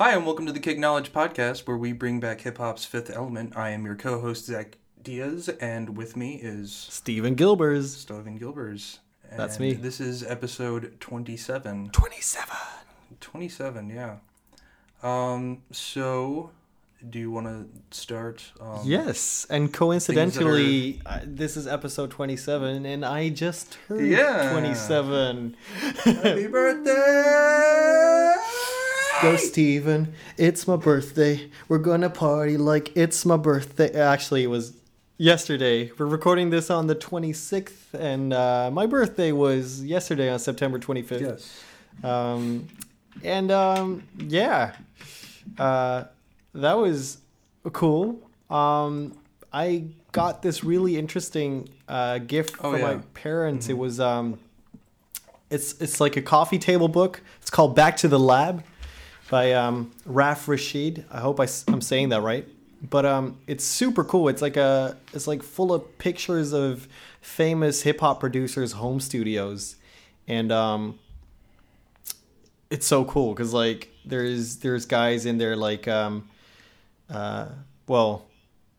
Hi, and welcome to the Kick Knowledge Podcast, where we bring back hip hop's fifth element. I am your co host, Zach Diaz, and with me is Steven Gilbers. Stoven Gilbers. That's me. This is episode 27. 27. 27, yeah. Um, so, do you want to start? Um, Yes, and coincidentally, uh, this is episode 27, and I just turned Yeah. 27. Happy birthday! Go, Steven. It's my birthday. We're gonna party like it's my birthday. Actually, it was yesterday. We're recording this on the 26th, and uh, my birthday was yesterday on September 25th. Yes. Um, and um, yeah, uh, that was cool. Um, I got this really interesting uh, gift Oh, from my yeah. parents. It was um, it's it's like a coffee table book. It's called Back to the Lab by um, Raf Rashid. I hope I, am saying that right. But um, it's super cool. It's like a it's like full of pictures of famous hip hop producers' home studios, and um, it's so cool because like there's there's guys in there like um, uh, well,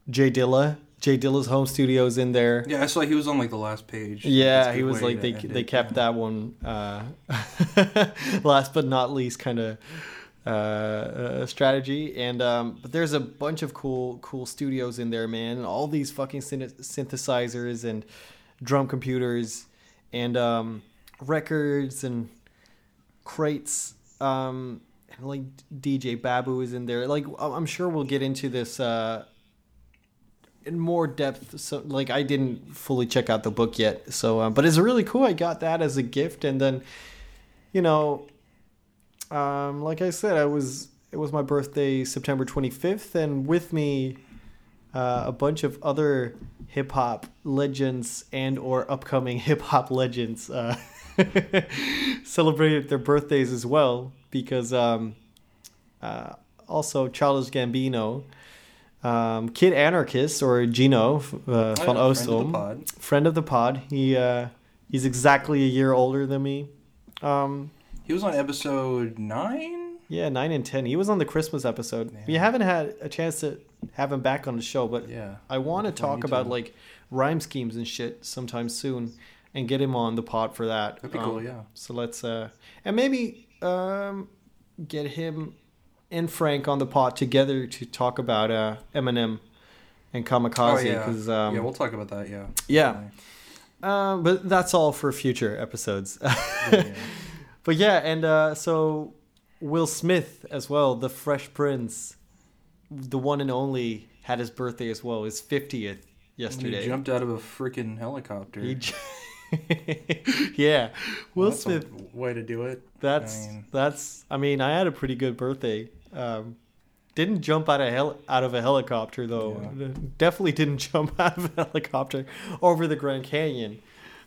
Jay Dilla. Jay Dilla's home studio's in there. Yeah, I saw he was on like the last page. Yeah, he was like they they kept that one uh, last but not least kind of uh, uh, strategy. And um, but there's a bunch of cool cool studios in there, man. All these fucking synth- synthesizers and drum computers and um, records and crates. Um, and like DJ Babu is in there. Like I'm I'm sure we'll get into this. Uh, in more depth so like i didn't fully check out the book yet so um, but it's really cool i got that as a gift and then you know um, like i said i was it was my birthday september 25th and with me uh, a bunch of other hip-hop legends and or upcoming hip-hop legends uh, celebrated their birthdays as well because um, uh, also childish gambino um, Kid Anarchist or Gino uh, Oh, yeah, friend of the pod. friend of the pod. He uh, he's exactly a year older than me. Um, He was on episode 9? yeah, nine and ten. He was on the Christmas episode. We haven't had a chance to have him back on the show, but Yeah. I want to talk about to. like rhyme schemes and shit sometime soon, and get him on the pod for that. That'd be Um, cool, yeah. So let's uh, and maybe um, get him and Frank on the pod together to talk about uh, Eminem and Kamikaze Oh, yeah. because um, yeah, we'll talk about that, yeah. yeah. Um, but that's all for future episodes. Yeah. But yeah, and uh, so Will Smith as well, the Fresh Prince, the one and only, had his birthday as well. His fiftieth yesterday. He jumped out of a freaking helicopter. He j- yeah, Will That's a Smith. way to do it. That's I mean- that's. I mean, I had a pretty good birthday. Um, didn't jump out of hel- out of a helicopter though. Definitely didn't jump out of a helicopter over the Grand Canyon.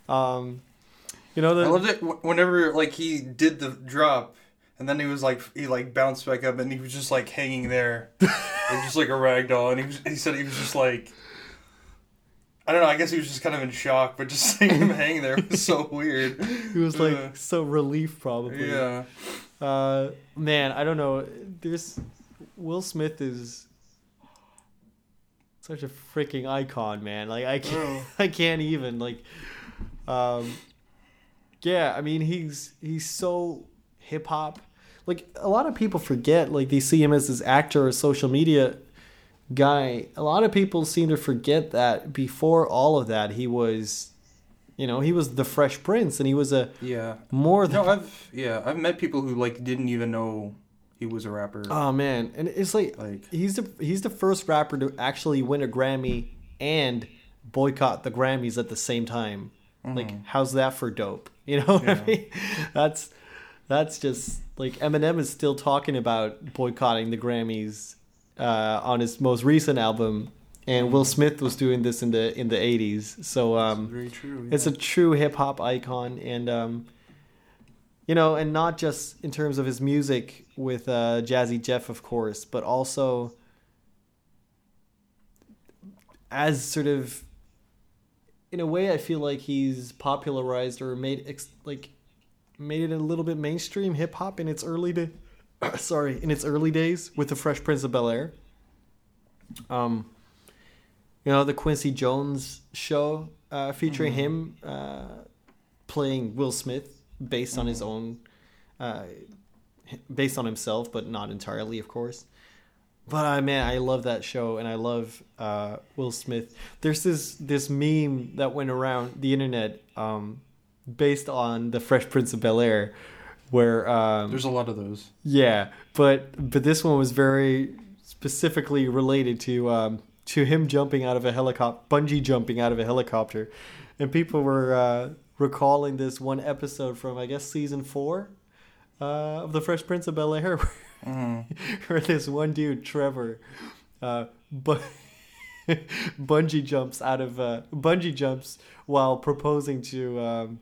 Um, you know the I loved it whenever like he did the drop, and then he was like he like bounced back up, and he was just like hanging there, just like a rag doll. And he was he said he was just like. I don't know. I guess he was just kind of in shock, but just seeing him hang there was so weird. He was like Uh, so relief, probably. yeah, Uh, man, I don't know. There's Will Smith is such a freaking icon, man. Like I can't, I can't even like. Um, yeah, I mean he's he's so hip hop. Like a lot of people forget, like they see him as this actor or social media guy. A lot of people seem to forget that before all of that, he was, you know, he was the Fresh Prince, and he was a yeah. more than No, I've yeah I've met people who like didn't even know he was a rapper. Oh man, and it's like, Like- he's the he's the first rapper to actually win a Grammy and boycott the Grammys at the same time. Like, how's that for dope? You know what I Mm-hmm. Mean? That's that's just like Eminem is still talking about boycotting the Grammys uh, on his most recent album, and Will Smith was doing this in the in the eighties. So um, Very true. it's a true hip hop icon, and um, you know, and not just in terms of his music with uh, Jazzy Jeff, of course, but also as sort of, in a way, I feel like he's popularized or made ex- like made it a little bit mainstream hip hop in its early da- sorry, in its early days with the Fresh Prince of Bel Air. Um, you know the Quincy Jones show uh, featuring him uh, playing Will Smith based on his own, uh, based on himself, but not entirely, of course. But uh, man, I love that show, and I love uh, Will Smith. There's this this meme that went around the internet, um, based on the Fresh Prince of Bel Air, where um, There's a lot of those. yeah, but but this one was very specifically related to um, to him jumping out of a helicopter, bungee jumping out of a helicopter, and people were uh, recalling this one episode from I guess season four uh, of the Fresh Prince of Bel Air, where this one dude Trevor, uh, bu- bungee jumps out of uh, bungee jumps while proposing to um,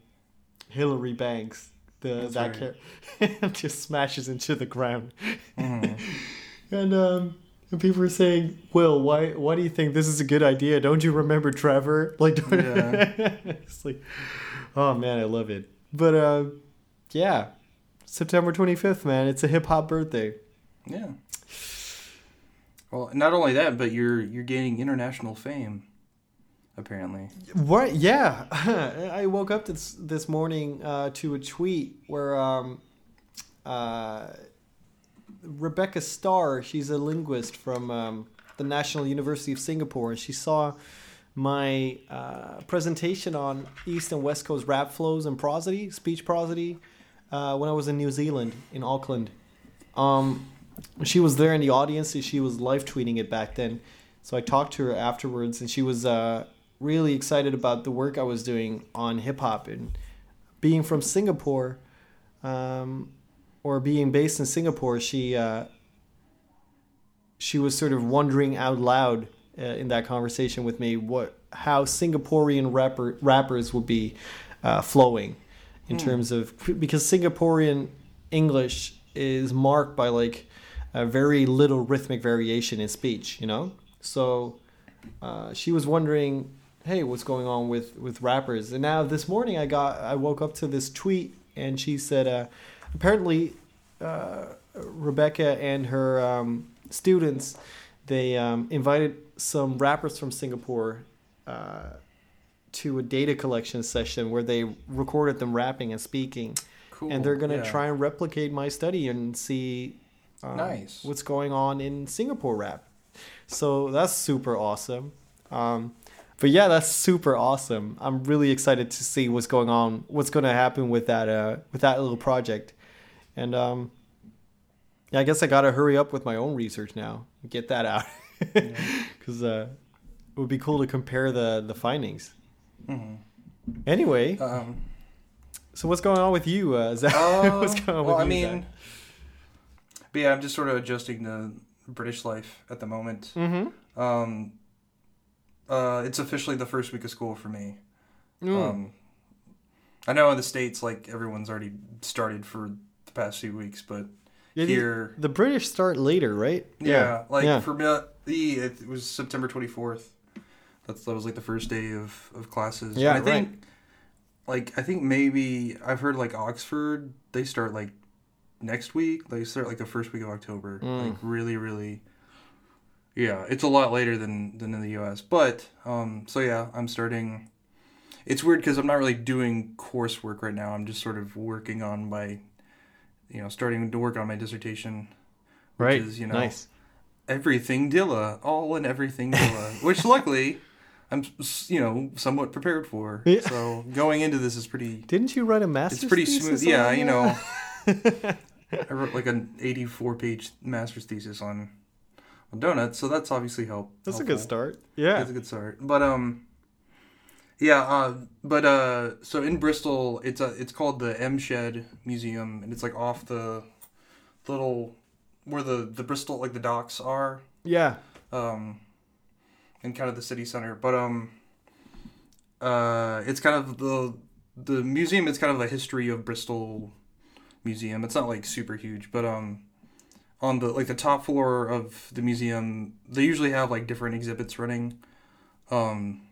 Hillary Banks. The That's that right. character just smashes into the ground. Mhm. And um, and people were saying, "Will, why why do you think this is a good idea? Don't you remember Trevor?" Like, don't Yeah. it's like, oh man, I love it. But uh, yeah, September twenty fifth, man, it's a hip hop birthday. Yeah. Well, not only that, but you're you're gaining international fame, apparently. What? Yeah, I woke up this this morning uh, to a tweet where um, uh, Rebecca Starr, she's a linguist from um, the National University of Singapore, and she saw my uh, presentation on East and West Coast rap flows and prosody, speech prosody, uh, when I was in New Zealand in Auckland. Um, she was there in the audience, and she was live tweeting it back then. So I talked to her afterwards, and she was uh, really excited about the work I was doing on hip hop and being from Singapore, um, or being based in Singapore. She uh, she was sort of wondering out loud uh, in that conversation with me what how Singaporean rapper rappers would be uh, flowing in terms of because Singaporean English is marked by like a very little rhythmic variation in speech, you know. So uh, she was wondering, hey, what's going on with with rappers? And now this morning I got I woke up to this tweet and she said, uh, apparently uh, Rebecca and her um, students they um, invited some rappers from Singapore. To a data collection session where they recorded them rapping and speaking Cool. and they're gonna yeah. try and replicate my study and see um, Nice. what's going on in Singapore rap. So that's super awesome. Um, but yeah, that's super awesome. I'm really excited to see what's going on, what's going to happen with that uh, with that little project. And um, yeah, I guess I got to hurry up with my own research now, and get that out, because uh, it would be cool to compare the the findings. Mhm. Anyway, Um, so what's going on with you, uh, Zach? uh, what's going on well, I with you, mean, but yeah, I'm just sort of adjusting to British life at the moment. Mm-hmm. Um, uh, it's officially the first week of school for me. Mm. Um, I know in the states, like everyone's already started for the past few weeks, but Yeah, the- here, The British start later, right? yeah, like yeah. for me, it was September 24th. That's that was like the first day of of classes. Yeah, And I think, like I think maybe I've heard like Oxford they start like next week. They start like the first week of October. Mm. Like really, really. Yeah, it's a lot later than than in the U.S. But um, so yeah, I'm starting. It's weird because I'm not really doing coursework right now. I'm just sort of working on my, you know, starting to work on my dissertation. which right. is, you know, nice. everything Dilla, all in everything Dilla, which luckily I'm you know somewhat prepared for. Yeah. So going into this is pretty. Didn't you write a master's thesis? It's pretty smooth. Yeah, you know, I wrote like an 84 page master's thesis on on donuts, so that's obviously helped. That's a good start. Yeah. That's a good start. But um, yeah. Uh, but uh, so in Bristol, it's a it's called the M Shed Museum, and it's like off the little where the the Bristol like the docks are Yeah. um, in kind of the city center. But um, uh, it's kind of the the museum It's kind of a history of Bristol museum. It's not like super huge, but um, on the like the top floor of the museum, they usually have like different exhibits running. Um,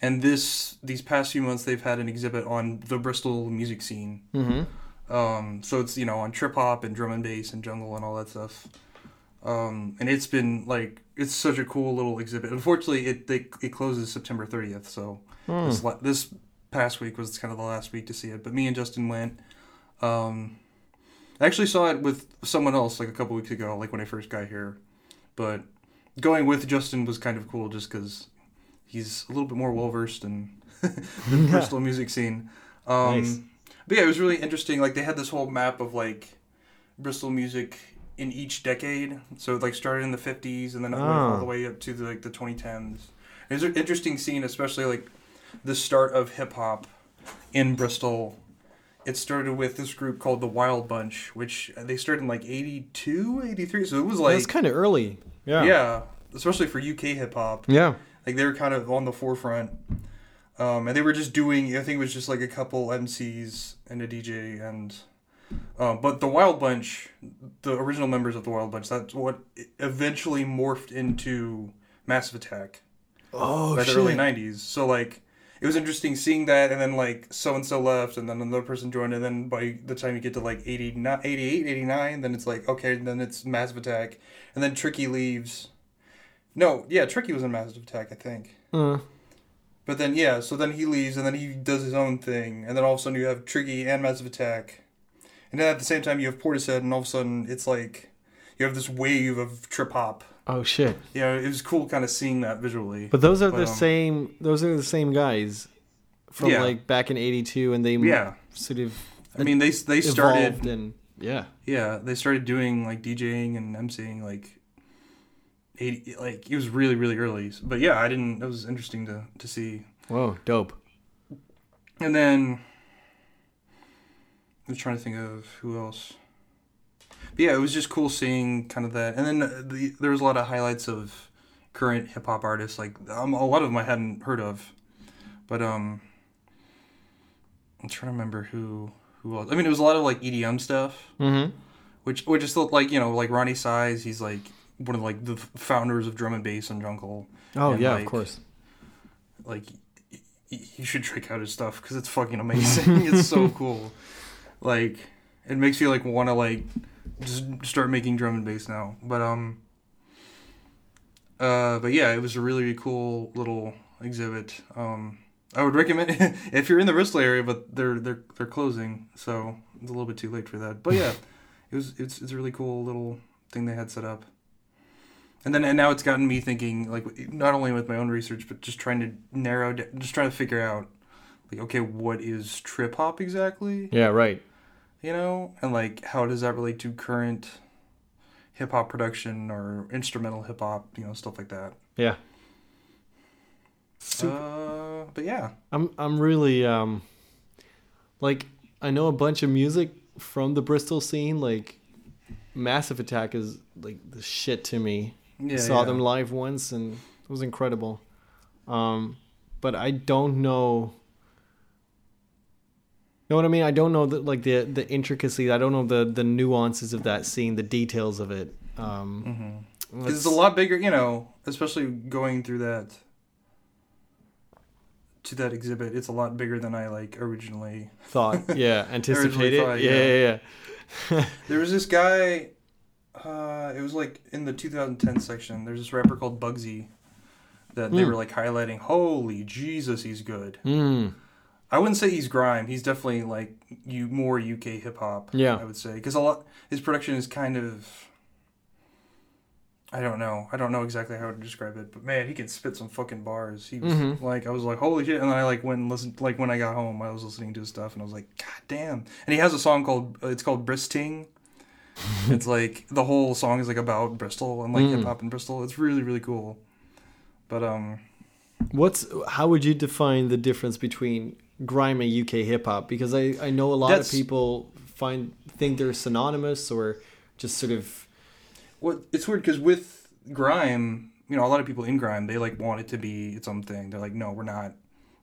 and this these past few months, they've had an exhibit on the Bristol music scene. Mm-hmm. Um, so it's you know on trip hop and drum and bass and jungle and all that stuff. Um, and it's been like it's such a cool little exhibit. Unfortunately, it they, it closes September 30th, so Hmm. this, la- this past week was kind of the last week to see it. But me and Justin went. Um, I actually saw it with someone else like a couple weeks ago, like when I first got here. But going with Justin was kind of cool, just because he's a little bit more well versed in the Bristol music scene. Um, Nice. But yeah, it was really interesting. Like they had this whole map of like Bristol music in each decade. So it like started in the fifties and then went all the way up to the, like the twenty tens. It was an interesting scene, especially like the start of hip hop in Bristol. It started with this group called the Wild Bunch, which they started in like 82, 83. So it was like That's kind of early. Yeah. yeah, especially for UK hip hop. Yeah. Like they were kind of on the forefront. Um, and they were just doing, I think it was just like a couple MCs and a DJ. And, um, but the Wild Bunch, the original members of the Wild Bunch, that's what eventually morphed into Massive Attack Oh by the shit. early 90s. So, like, it was interesting seeing that. And then, like, so and so left, and then another person joined. And then by the time you get to like 89, 88, 89, then it's like, okay, then it's Massive Attack. And then Tricky leaves. No, yeah, Tricky was in Massive Attack, I think. Uh, But then yeah, so then he leaves and then he does his own thing, and then all of a sudden you have Tricky and Massive Attack, and then at the same time you have Portishead, and all of a sudden it's like you have this wave of trip hop. oh shit. Know, it was cool kind of seeing that visually. But those are But, the um, same. Those are the same guys from Yeah. like back in '82, and they yeah, sort of I mean they they started and yeah. yeah they started doing like DJing and emceeing like. 80, like it was really really early but yeah i didn't it was interesting to to see Whoa, dope. And then I was trying to think of who else. But yeah, it was just cool seeing kind of that. And then the, there was a lot of highlights of current hip hop artists. Like um, a lot of them I hadn't heard of, but um, I'm trying to remember who who else. I mean, it was a lot of like EDM stuff, Mm-hmm. which which is still like you know like Roni Size. He's like one of like the founders of drum and bass and jungle. Oh And, yeah, like, of course. like y- y- you should check out his stuff because it's fucking amazing it's so cool like it makes you like want to like just start making drum and bass now. But um uh but yeah it was a really, cool little exhibit. Um i would recommend if you're in the bristol area but they're they're they're closing so it's a little bit too late for that. But yeah it was it's, it's a really cool little thing they had set up. And then and now it's gotten me thinking like not only with my own research but just trying to narrow down just trying to figure out like okay what is trip hop exactly Yeah, right. you know and like how does that relate to current hip hop production or instrumental hip hop you know stuff like that Yeah. uh, but yeah I'm I'm really um like I know a bunch of music from the Bristol scene. Like Massive Attack is like the shit to me. yeah Saw yeah. them live once and it was incredible. Um, but I don't know. Know what I mean? I don't know the like the the intricacies. I don't know the the nuances of that scene, the details of it. Um, Mhm. 'Cause it's a lot bigger you know especially going through that to that exhibit it's a lot bigger than i like originally thought, yeah, anticipated. thought, yeah, yeah. yeah, yeah. There was this guy. Uh, it was like in the 2010 section. There's this rapper called Buggsy that they Hmm. were like highlighting. Holy Jesus, he's good. Mm. I wouldn't say he's grime. He's definitely like you more UK hip hop. Yeah. I would say because a lot his production is kind of. I don't know. I don't know exactly how to describe it, but man, he can spit some fucking bars. He was Mhm. like, I was like, holy shit! And then I like went and listened. Like when I got home, I was listening to his stuff, and I was like, god damn! And he has a song called uh, it's called Bristing. it's like the whole song is like about Bristol and like Mm. hip hop in Bristol. It's really really cool. But um, What's how would you define the difference between grime and UK hip hop? Because I, I know a lot That's- of people find think they're synonymous or just sort of Well, it's weird because with grime, you know, a lot of people in grime they like want it to be its own thing. They're like, no, we're not.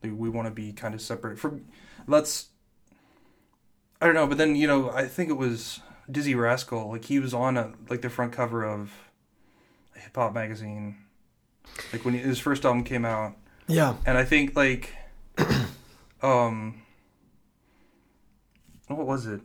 Like, we want to be kind of separate from. Let's. I don't know, but then you know, I think it was Dizzee Rascal. Like he was on a like the front cover of a hip hop magazine, like when his first album came out, yeah and I think like, um, what was it?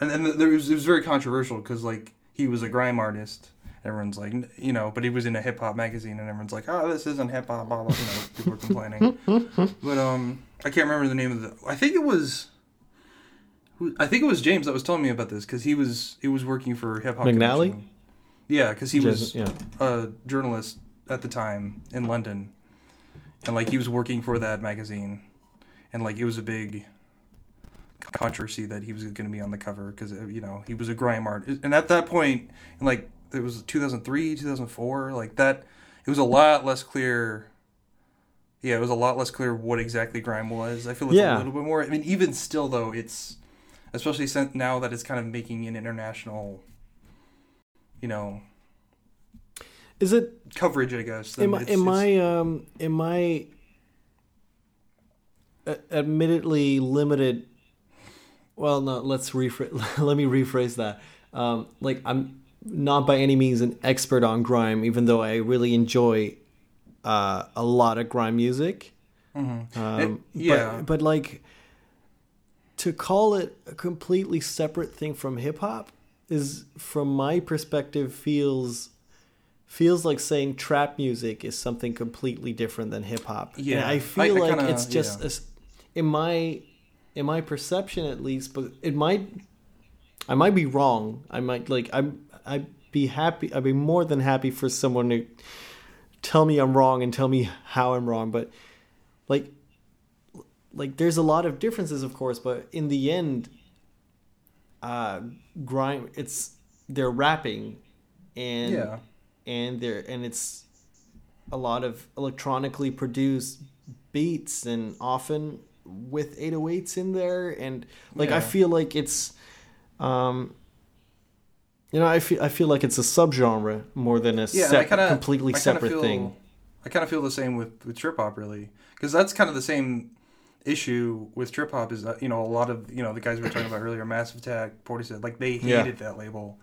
and then there was it was very controversial because like he was a grime artist. Everyone's like, you know, but he was in a hip hop magazine, and everyone's like, oh, this isn't hip hop. Blah blah. You know, people were complaining. but um, I can't remember the name of the. I think it was. who- I think it was James that was telling me about this because he was he was working for hip hop. McNally? Connection. Yeah, because he was yeah. a journalist at the time in London, and like he was working for that magazine, and like it was a big controversy that he was going to be on the cover because you know he was a grime art, and at that point, and like it was 2003, 2004, like that, it was a lot less clear. Yeah, it was a lot less clear what exactly grime was. I feel it's Yeah. a little bit more. I mean, even still though, it's especially since now that it's kind of making an international, you know, Is it coverage, I guess. am it's- am it's- I um am I admittedly limited well no let's rephrase let me rephrase that um like I'm not by any means an expert on grime even though I really enjoy uh a lot of grime music um It- yeah. but, but like to call it a completely separate thing from hip hop is from my perspective feels feels like saying trap music is something completely different than hip hop. Yeah, I I- feel I like kinda- it's just yeah. In my in my perception at least, but it might I might be wrong. I might like I'm I'd be happy I'd be more than happy for someone to tell me I'm wrong and tell me how I'm wrong, but like like there's a lot of differences of course, but in the end uh grime it's they're rapping and Yeah. and they're and it's a lot of electronically produced beats and often with 808s in there and like I feel like it's um you know I feel I feel like it's a subgenre more than a Yeah, and sep- I kinda, completely I separate feel, thing. I kind of feel the same with with trip hop, really, because that's kind of the same issue with trip hop. Is that you know a lot of you know the guys we were talking about earlier, Massive Attack, Portishead, like they Yeah. hated that label,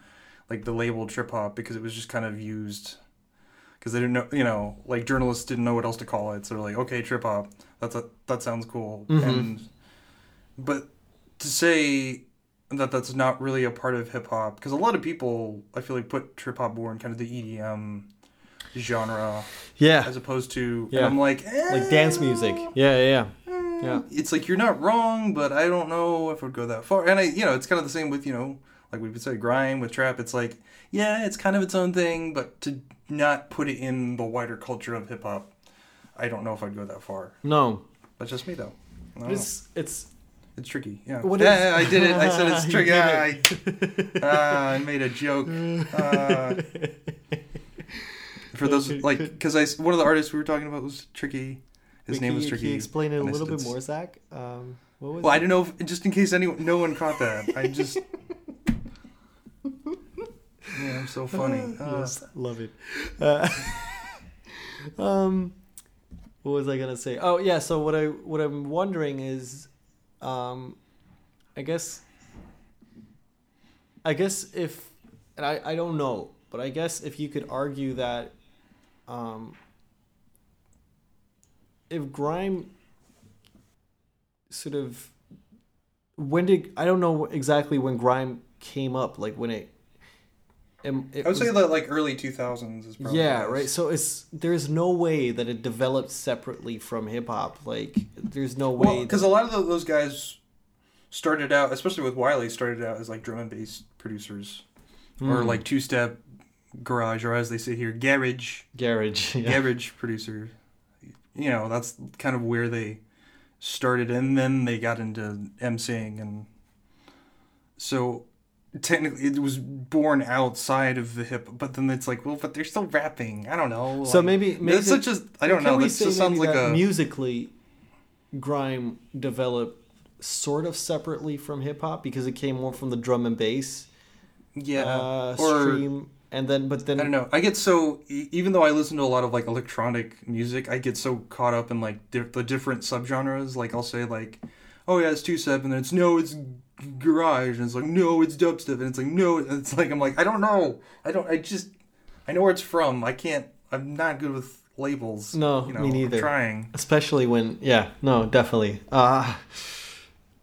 like the label trip hop, because it was just kind of used. Because they didn't know, you know, like journalists didn't know what else to call it, so they're like, okay, trip hop, that's a, that sounds cool, Mhm. and but to say that that's not really a part of hip hop because a lot of people I feel like put trip hop more in kind of the EDM genre Yeah. as opposed to Yeah. I'm like eh, Like dance music. Yeah, yeah, yeah. eh. Yeah. It's like you're not wrong, but I don't know if it would go that far. And I you know it's kind of the same with you know like we would say grime with trap. It's like yeah, it's kind of its own thing, but to not put it in the wider culture of hip hop, I don't know if I'd go that far. No. That's just me though. I know. It's it's It's tricky. Yeah. What yeah, is- I did it. I said it's tricky. did I, ah, I made a joke. Uh, for those like, because I one of the artists we were talking about was tricky. His Wait, name can was you- tricky. Can you explain it a little bit more, Zach? Um, what was Well, I don't know, if, just in case anyone, no one caught that. I just. I'm so funny. Uh, yes, love it. Uh, um, what was I gonna say? Oh yeah. So what I what I'm wondering is, um, I guess. I guess if, and I I don't know, but I guess if you could argue that, um. If grime. Sort of. When did I don't know exactly when grime came up, like when it. Um, it I would say that like early 2000s is probably. yeah, right. So it's there's no way that it developed separately from hip hop. Like there's no way. Well, because a lot of tho- those guys started out, especially with Wiley, started out as like drum and bass producers. or Hmm. like two step garage, or as they say here, garage, garage. Yeah. garage producer. You know, that's kind of where they started, and then they got into emceeing, and so technically it was born outside of the hip. But then it's like, well, but they're still rapping. I don't know. So like- maybe maybe it's such a I don't know. This just sounds like a musically, grime developed sort of separately from hip hop because it came more from the drum and bass yeah uh, or stream, and then but then I don't know. I get so even though I listen to a lot of like electronic music, I get so caught up in like di- the different subgenres. Like I'll say like, oh yeah, it's two step, and then it's no, it's garage, and it's like no, it's dubstep, and it's like no, and it's like I'm like I don't know. I don't. I just I know where it's from. I can't. I'm not good with labels. No, you know, me neither. I'm trying. especially when yeah no definitely uh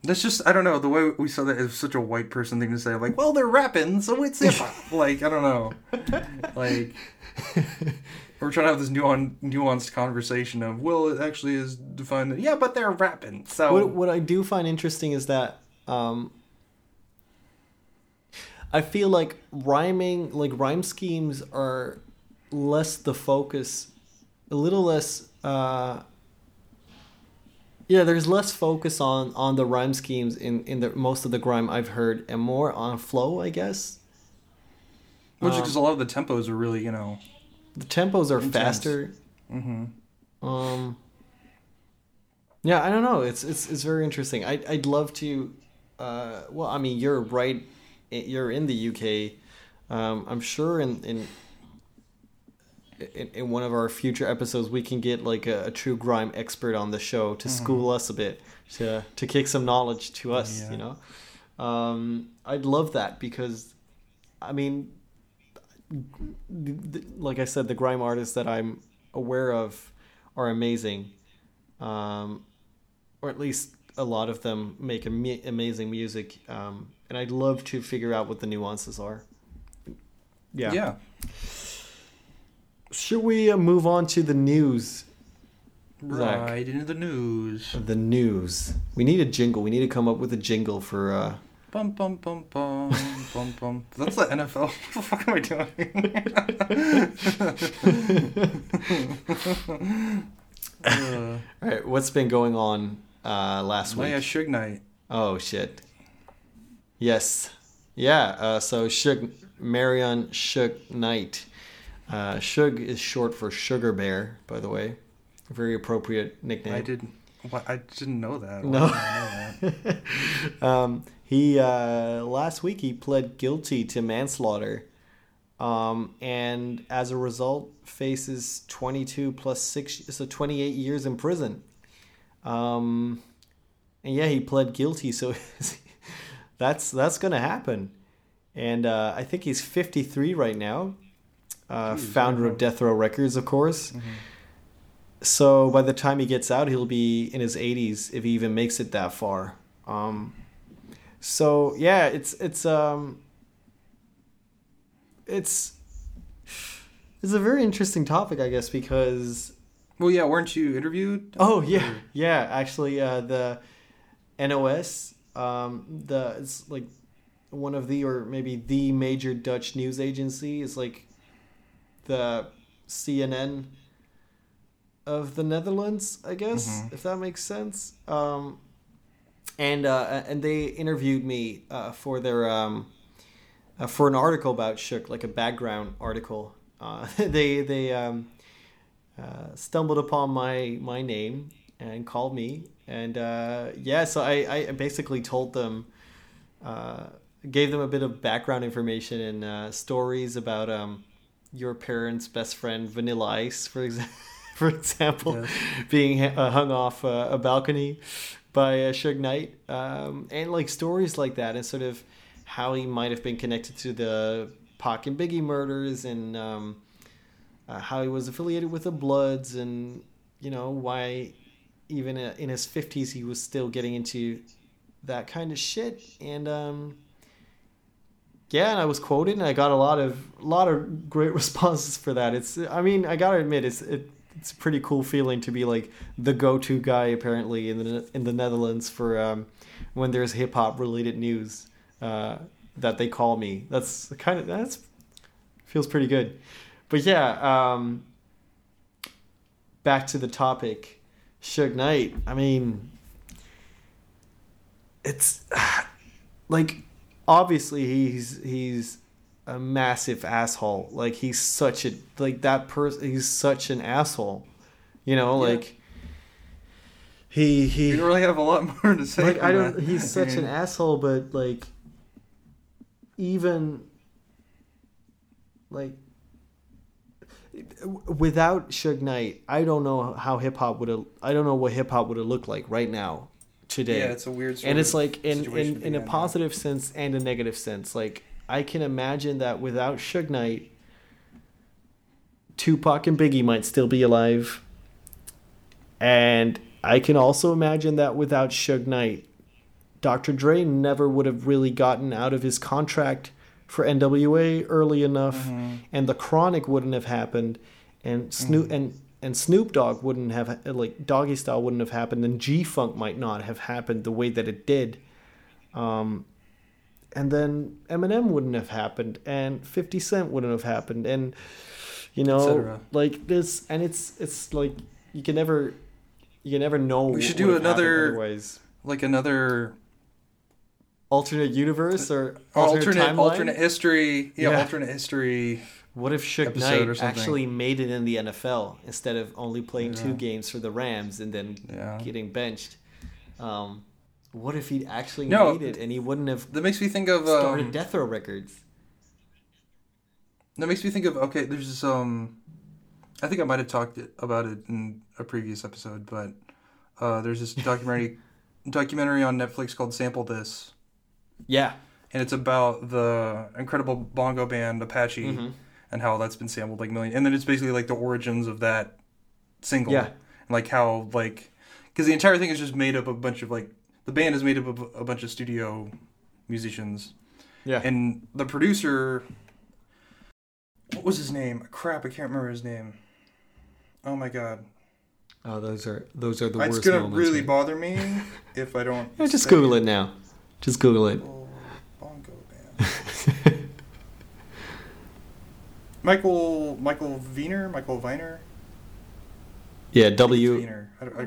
That's just I don't know the way we saw that is such a white person thing to say. Like, well, they're rapping, so it's hip like I don't know, like we're trying to have this nuan- nuanced conversation of well, it actually is defined. Yeah, but they're rapping. So What, what I do find interesting is that um, I feel like rhyming, like rhyme schemes, are less the focus, a little less. Uh, yeah, there's less focus on on the rhyme schemes in in the most of the grime I've heard, and more on flow, I guess. which um, because a lot of the tempos are really you know. The tempos are Intense. faster. Mm-hmm. Um. Yeah, I don't know. It's it's it's very interesting. I I'd love to. Uh, well, I mean, you're right. You're in the UK. Um, I'm sure in in. In, in one of our future episodes, we can get like a, a true grime expert on the show to school us a bit, to to kick some knowledge to us. Yeah. You know, um, I'd love that because, I mean, the, the, like I said, the grime artists that I'm aware of are amazing, um, or at least a lot of them make ama- amazing music. Um, and I'd love to figure out what the nuances are. Yeah. Yeah. Should we uh, move on to the news? Zach. Right into the news. The news. We need a jingle. We need to come up with a jingle for. Uh, Bum bum bum bum bum bum. That's the NFL. What the fuck am I doing? uh, all right, what's been going on uh, last oh week? Suge Knight. Oh shit. Yes. Yeah. Uh, so Suge Marion Suge Knight. Uh, Suge is short for Sugar Bear, by the way. Very appropriate nickname. I didn't. I didn't know that. Why No. know that? um, he uh, last week he pled guilty to manslaughter, um, and as a result faces 22 plus six, so 28 years in prison. Um, and yeah, he pled guilty, so that's that's gonna happen. And uh, I think he's 53 right now. Uh, Jeez, founder of Death Row Records, of course. Mhm. So by the time he gets out, he'll be in his 80s if he even makes it that far. Um, so yeah, it's it's um, it's it's a very interesting topic, I guess, because Well, yeah, weren't you interviewed? oh yeah, yeah, actually, uh, the NOS, um, the it's like one of the or maybe the major Dutch news agency is like the CNN of the Netherlands, I guess, Mhm. if that makes sense. Um, and uh, and they interviewed me uh, for their um, uh, for an article about Suge, like a background article. Uh, they they um, uh, stumbled upon my my name and called me, and uh, yeah, so I, I basically told them, uh, gave them a bit of background information and uh, stories about um, your parents' best friend Vanilla Ice, for example. For example, Yes. being uh, hung off uh, a balcony by uh, Suge Knight, um, and like stories like that, and sort of how he might have been connected to the Pac and Biggie murders, and um, uh, how he was affiliated with the Bloods, and you know why even uh, in his fifties he was still getting into that kind of shit, and um, yeah, and I was quoted, and I got a lot of a lot of great responses for that. It's, I mean, I gotta admit, it's it, it's a pretty cool feeling to be like the go-to guy apparently in the in the Netherlands for um, when there's hip hop related news uh, that they call me. That's kind of that's feels pretty good. But yeah, um, back to the topic, Suge Knight. I mean, it's like obviously he's he's a massive asshole. Like he's such a like that person. He's such an asshole. You know, Yeah. like he he. You really have a lot more to say. like I don't. that. He's such an asshole, but like even like without Suge Knight, I don't know how hip hop would have. I don't know what hip hop would have looked like right now, today Yeah, it's a weird. And it's like in in, in a positive sense and a negative sense. Like I can imagine that without Suge Knight, Tupac and Biggie might still be alive, and I can also imagine that without Suge Knight, Dr. Dre never would have really gotten out of his contract for NWA early enough, and the Chronic wouldn't have happened, and Snoop and and Snoop Dogg wouldn't have like Doggy Style wouldn't have happened, and G Funk might not have happened the way that it did. Um, and then Eminem wouldn't have happened, and Fifty Cent wouldn't have happened, and you know, like this, and it's it's like you can never, you can never know. We should do would have happened another-. Like another alternate universe or alternate alternate alternate history. Yeah, Yeah. alternate history. What if episode Knight actually made it in the NFL instead of only playing two games for the Rams and then Yeah. getting benched? Um, what if he actually No, made it and he wouldn't have That makes me think of started um, Death Row Records? That makes me think of okay. There's this um, I think I might have talked about it in a previous episode, but uh, there's this documentary documentary on Netflix called "Sample This," Yeah. and it's about the incredible bongo band Apache Mhm. and how that's been sampled like million. And then it's basically like the origins of that single, Yeah. and like how like because the entire thing is just made up of a bunch of like the band is made up of a bunch of studio musicians Yeah. and the producer what was his name crap i can't remember his name oh my god oh, those are those are the it's worst gonna moments. really bother me if i don't Yeah, just say Google it now. Just Google it. Bongo band michael michael viner michael viner yeah. W. Viner. I, I,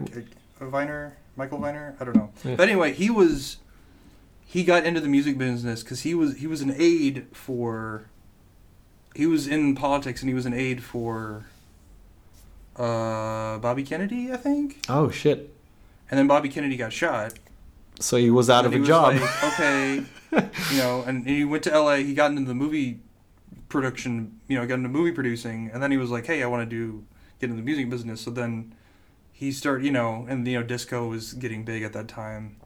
I, Viner, Michael Viner. I don't know. Yeah. But anyway, he was he got into the music business because he was he was an aide for he was in politics and he was an aide for uh, Bobby Kennedy, I think. Oh shit. And then Bobby Kennedy got shot. So he was out and of a job. Like, okay, you know, and he went to L.A. He got into the movie production, you know, got into movie producing, and then he was like, "Hey, I want to do get into the music business." So then he started, you know, and you know, disco was getting big at that time,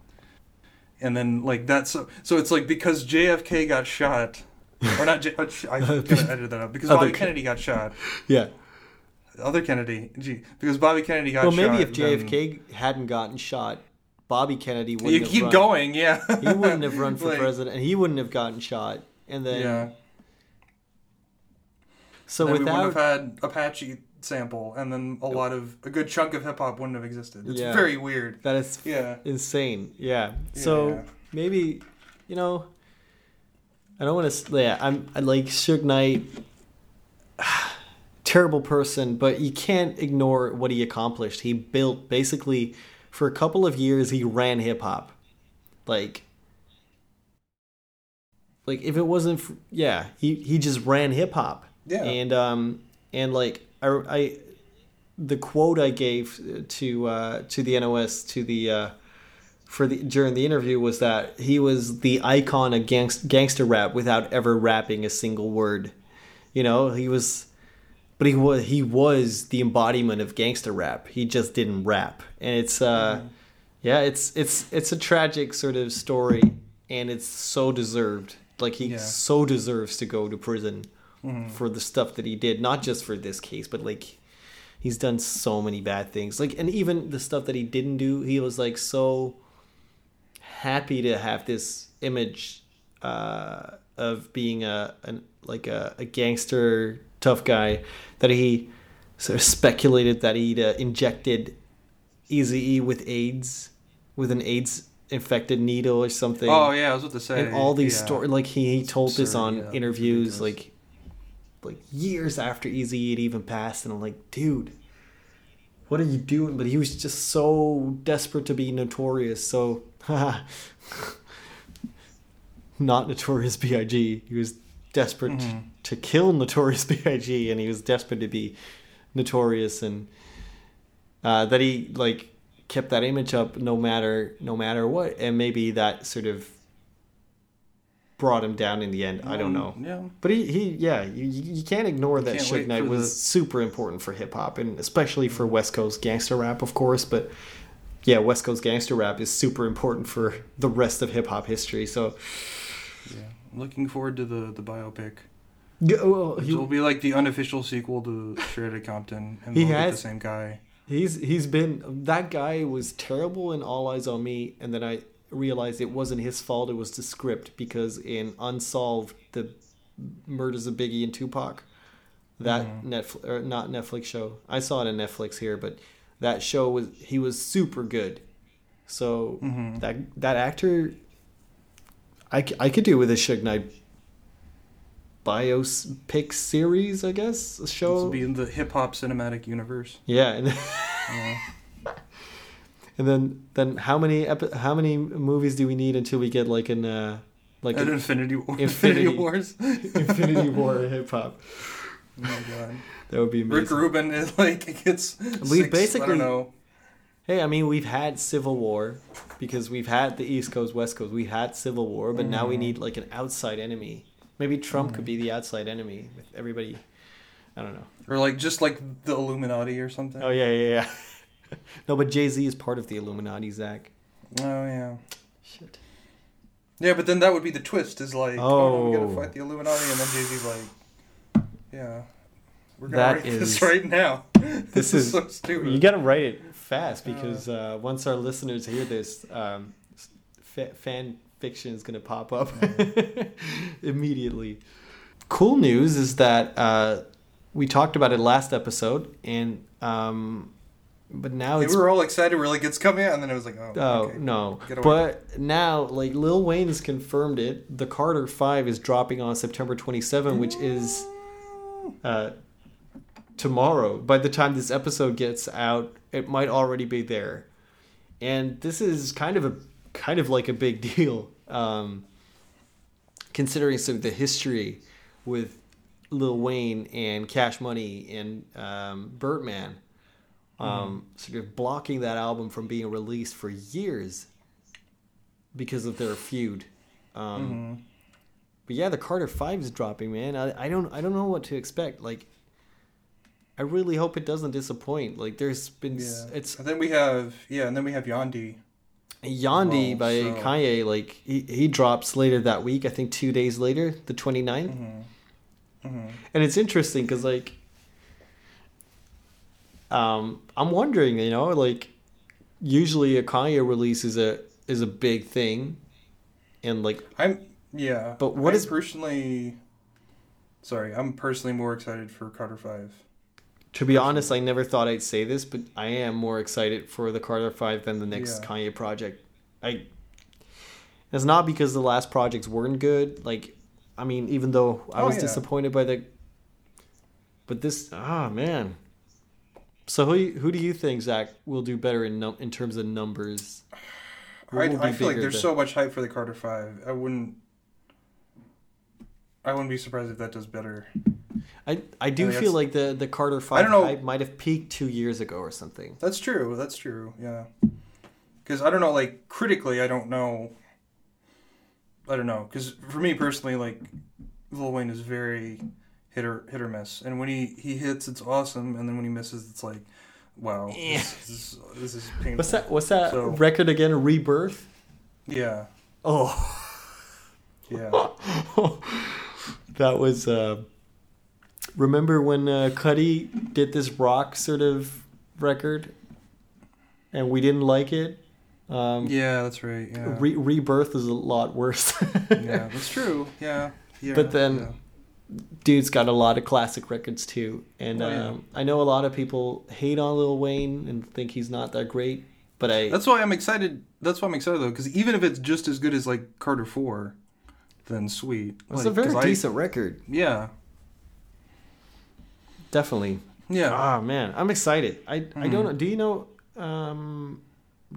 and then like that's so so it's like because JFK got shot, or not, J, uh, I gotta edit that up because Bobby Ke- Kennedy got shot. yeah. Other Kennedy, gee, because Bobby Kennedy got shot. Well, shot. maybe if then- JFK hadn't gotten shot, Bobby Kennedy wouldn't you have keep run. going, yeah, He wouldn't have run for Like, president, and he wouldn't have gotten shot. And then, Yeah. so then we wouldn't have had Apache sample, and then a lot of a good chunk of hip hop wouldn't have existed. It's Yeah. very weird. that is Yeah. insane. Yeah. So Yeah. maybe you know, I don't want to. Yeah, I'm. I like Suge Knight. Terrible person, but you can't ignore what he accomplished. He built basically for a couple of years. He ran hip hop, like. Like if it wasn't, for, yeah, he he just ran hip hop. Yeah. And um and like I, I the quote I gave to uh to the NOS to the uh for the during the interview was that he was the icon of gangst, gangster rap without ever rapping a single word. You know, he was but he was he was the embodiment of gangster rap. He just didn't rap. And it's uh yeah, it's it's it's a tragic sort of story and it's so deserved. Like he Yeah. so deserves to go to prison Mm-hmm. for the stuff that he did, not just for this case, but like he's done so many bad things. Like and even the stuff that he didn't do, he was like so happy to have this image uh, of being a an, like a, a gangster tough guy that he sort of speculated that he'd uh, injected Easy E with AIDS with an AIDS infected needle or something Oh yeah, I was about to say. and all these yeah. stories like he, he told this on yeah, interviews like like years after Eazy had even passed and i'm like dude what are you doing but he was just so desperate to be notorious so not notorious big he was desperate Mm-hmm. to kill notorious big and he was desperate to be notorious and uh, that he like kept that image up no matter no matter what and maybe that sort of brought him down in the end i don't know Um, Yeah. but he, he yeah you, you you can't ignore that can't Suge Knight was the- super important for hip-hop and especially for west coast gangster rap of course but yeah west coast gangster rap is super important for the rest of hip-hop history so Yeah. Looking forward to the the biopic. Yeah, well, he- will be like the unofficial sequel to Straight Compton, and He get the same guy. He's he's been that guy was terrible in All Eyez on Me, and then I realized it wasn't his fault; it was the script because in Unsolved, the murders of Biggie and Tupac, that mm-hmm. Netflix or er, not Netflix show. I saw it on Netflix here, but that show was he was super good. So mm-hmm. that that actor, I, I could do with a Suge Knight biopic series, I guess. A This show. would be in the hip hop cinematic universe. Yeah, and Yeah. and then then how many epi- how many movies do we need until we get like an uh, like At an Infinity War. Infinity- Infinity Wars. Infinity War hip hop? Oh my god. That would be Rick. Rubin is like it gets. We six, I basically- don't know. Hey, I mean we've had Civil War because we've had the East Coast West Coast. We had Civil War, but now we Mhm. need like an outside enemy. Maybe Trump Mm-hmm. could be the outside enemy with everybody. I don't know. Or like just like the Illuminati or something. Oh yeah, yeah, yeah. no, but Jay Z is part of the Illuminati, Zach. Oh yeah. Shit. Yeah, but then that would be the twist. Is like, oh, Oh. we gotta fight the Illuminati, and then Jay Z's like, yeah, we're gonna That write is- this right now. This this is- is so stupid. You gotta write it fast because uh, once our listeners hear this, um, fa- fan fiction is gonna pop up immediately. Cool news is that uh, we talked about it last episode, and um, but now we it's were all excited. We're like, it's coming out, and then it was like, oh, Oh okay. no! But now, like Lil Wayne has confirmed it. The Carter Five is dropping on September 27, which is uh, tomorrow. By the time this episode gets out, it might already be there. And this is kind of a kind of like a big deal, um, considering sort of the history with Lil Wayne and Cash Money and um, Birdman, um, sort of blocking that album from being released for years because of their feud. Um, Mhm. but yeah, the Carter Five is dropping, man. I, I don't I don't know what to expect. Like, I really hope it doesn't disappoint. Like, there's been Yeah. it's And then we have yeah, and then we have Yandhi. Yandhi Well, by so- Kanye. Like he he drops later that week. I think two days later, the 29th. Mm-hmm. Mm-hmm. and it's interesting because like um i'm wondering you know like usually a kanye release is a is a big thing and like I'm yeah, But what I'm is- personally? Sorry, I'm personally more excited for Carter Five. To be honest i never thought i'd say this but i am more excited for the carter 5 than the next Yeah. kanye project i it's not because the last projects weren't good like i mean even though i Oh, was yeah. disappointed by the but this ah man so who who do you think zach will do better in num- in terms of numbers I, I feel like there's the- so much hype for the Carter Five. I wouldn't. I wouldn't be surprised if that does better. I I do I feel like the the Carter Five don't know. hype might have peaked two years ago or something. That's true. That's true. Yeah. Because I don't know, like critically, I don't know. I don't know, because for me personally, like Lil Wayne is very hit or hit or miss, and when he he hits, it's awesome, and then when he misses, it's like, wow, Yeah. this, is, this is painful. What's that? What's that So- record again? Rebirth. Yeah, Oh, yeah. that was. Uh, remember when uh, Cudi did this rock sort of record, and we didn't like it. Um, Yeah, that's right. Yeah, Re- Rebirth is a lot worse. yeah, that's true. Yeah, yeah. But then- yeah. dude's got a lot of classic records too, and Oh, yeah. um, I know a lot of people hate on Lil Wayne and think he's not that great. But I that's why I'm excited. That's why I'm excited though, because even if it's just as good as like Carter Four, then sweet. it's Like, a very 'cause I- decent record, Yeah, definitely. yeah. Ah man, I'm excited. I I Mhm. don't know. Do you know? Um,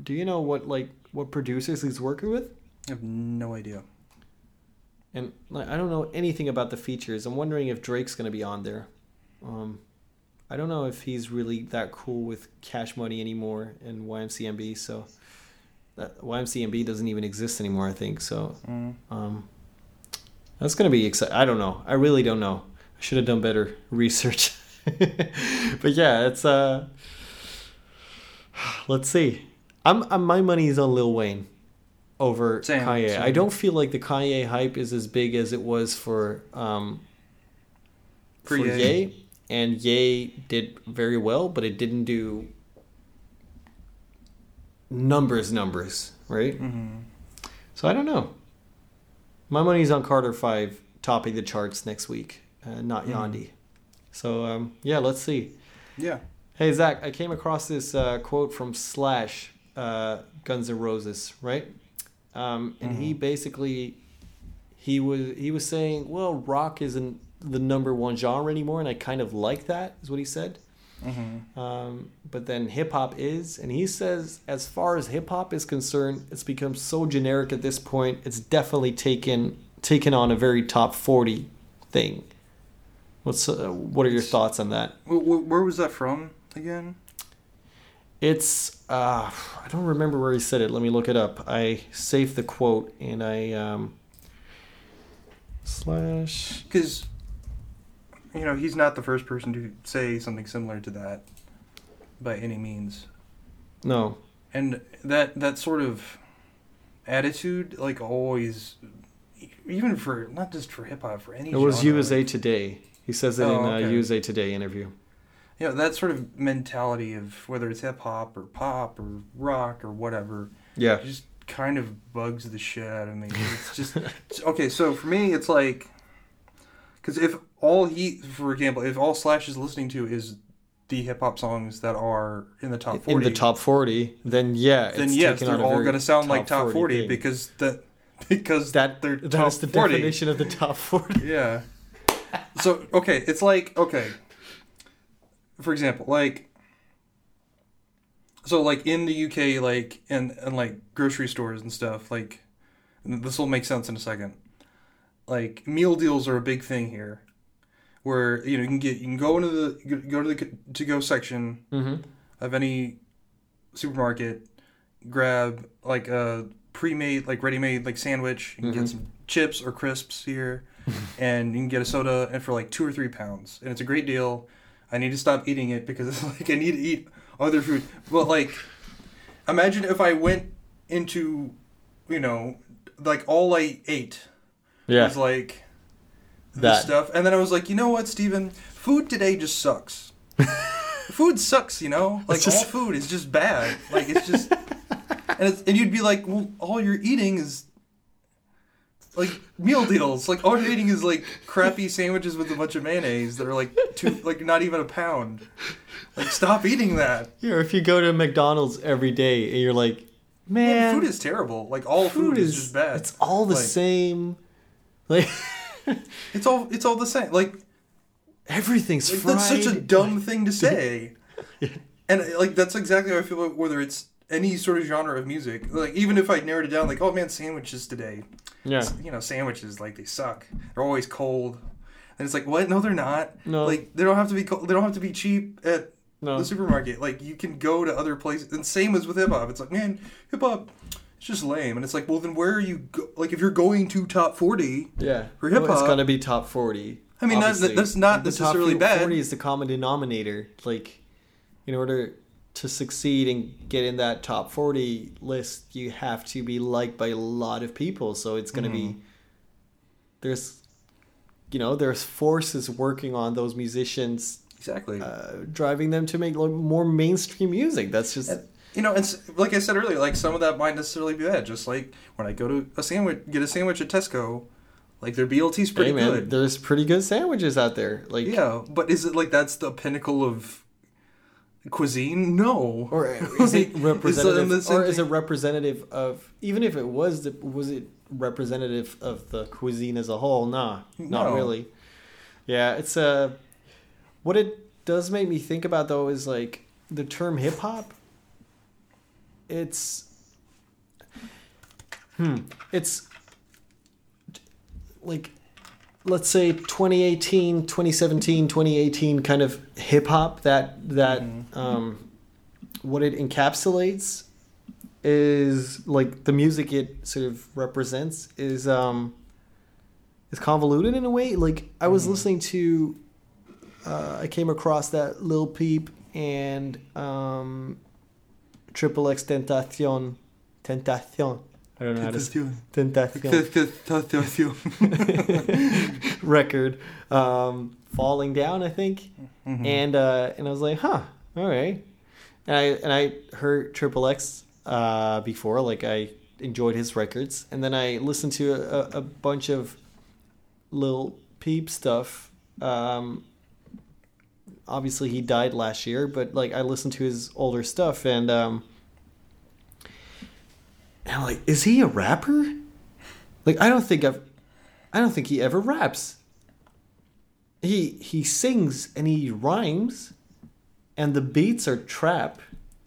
do you know what like what producers he's working with? I have no idea. And like I don't know anything about the features. I'm wondering if Drake's gonna be on there. Um, I don't know if he's really that cool with Cash Money anymore and YMCMB. So that YMCMB doesn't even exist anymore. I think so. Mm. Um, that's gonna be exciting. I don't know. I really don't know. I should have done better research. but yeah, it's uh. Let's see. I'm, I'm my money is on Lil Wayne over Same, Kanye. I don't feel like the Kanye hype is as big as it was for um For for, Ye. Ye. and Ye did very well, but it didn't do numbers numbers, right? Mm-hmm. So I don't know. My money's on Carter Five topping the charts next week, uh, not Mhm. Yandhi. So um, yeah, let's see. Yeah. Hey Zach, I came across this uh, quote from Slash, uh, Guns N' Roses, right? Um, and he basically he was he was saying, well, rock isn't the number one genre anymore, and I kind of like that, is what he said. Mm-hmm. Um, but then hip hop is, and he says, as far as hip hop is concerned, it's become so generic at this point. It's definitely taken taken on a very top forty thing. What's uh, what are your thoughts on that? Where was that from again? It's uh, I don't remember where he said it. Let me look it up. I saved the quote and I um, slash. Because, you know, he's not the first person to say something similar to that by any means. No, And that that sort of attitude, like always, even for not just for hip hop, for any it was USA Today. He says it Oh, in uh, okay. USA Today interview. you know that sort of mentality of whether it's hip hop or pop or rock or whatever, Yeah. just kind of bugs the shit out of me. It's just okay. So for me, it's like because if all he, for example, if all Slash is listening to is the hip hop songs that are in the top forty, in forty, the top 40 then yeah then it's yes, they're all going to sound like top 40, thing. because that because that they're that top is the 40. definition of the top 40 Yeah. So okay, it's like okay. For example, like so like in the UK, like and and like grocery stores and stuff, like this will make sense in a second. Like meal deals are a big thing here, where you know you can get you can go into the go to the to go section mm-hmm. of any supermarket, grab like a pre-made, like ready-made, like sandwich. You can Mhm. get some chips or crisps here, and you can get a soda, and for like two or three pounds, and it's a great deal. I need to stop eating it because it's like I need to eat other food. But like, imagine if I went into, you know, like all I ate yeah was like this That. stuff, and then I was like, you know what, Steven? Food today just sucks. food sucks, you know. Like just- all food is just bad. Like it's just, and it's, and you'd be like, well, all you're eating is like meal deals. Like all you're eating is like crappy sandwiches with a bunch of mayonnaise that are like two, like not even a pound. Like stop eating that. yeah if you go to mcdonald's every day and you're like Yeah, man food is terrible. Like all food, is, just bad. it's all the Like, same like It's all it's all the same. Like everything's Like, fried that's such a dumb thing to say. And like that's exactly how I feel about whether it's any sort of genre of music. Like even if I narrowed it down, like oh man, sandwiches today. yeah You know, sandwiches like they suck. They're always cold. And it's like what? No, they're not. No. Like they don't have to be. Co- they don't have to be cheap at no the supermarket. Like you can go to other places. And same as with hip hop. It's like man, hip hop. It's just lame. And it's like, well, then where are you? Go- like if you're going to top forty, yeah For hip-hop- It's gonna be top 40 I mean, that's, that's not The top necessarily bad. 40 is the common denominator like in order to succeed and get in that top 40 list you have to be liked by a lot of people so it's going to be Mm-hmm. there's you know there's forces working on those musicians exactly. uh, driving them to make like, more mainstream music that's just And, you know, and like I said earlier, like some of that might necessarily be bad. Just like when I go to a sandwich, get a sandwich at Tesco, like their BLT's pretty hey man good. there's pretty good sandwiches out there like Yeah, but is it like that's the pinnacle of cuisine? No. or is it representative same or is it representative of even if it was the, was it representative of the cuisine as a whole nah not No. really yeah it's uh what it does make me think about though is like the term hip hop it's hmm it's like let's say 2018 2017 2018 kind of hip hop that that um what it encapsulates is like the music it sort of represents is um is convoluted in a way. Like i was listening to uh, i came across that lil peep and um triple x tentacion tentacion i don't know how to tentacion. Record. Um falling down i think. Mhm. and uh and i was like huh all right and i and i heard triple x uh before like i enjoyed his records, and then I listened to a, a bunch of Lil Peep stuff. Um, obviously, he died last year, but like I listened to his older stuff, and um, and I'm like, is he a rapper? Like, I don't think I've, I don't think he ever raps. He he sings and he rhymes, and the beats are trap,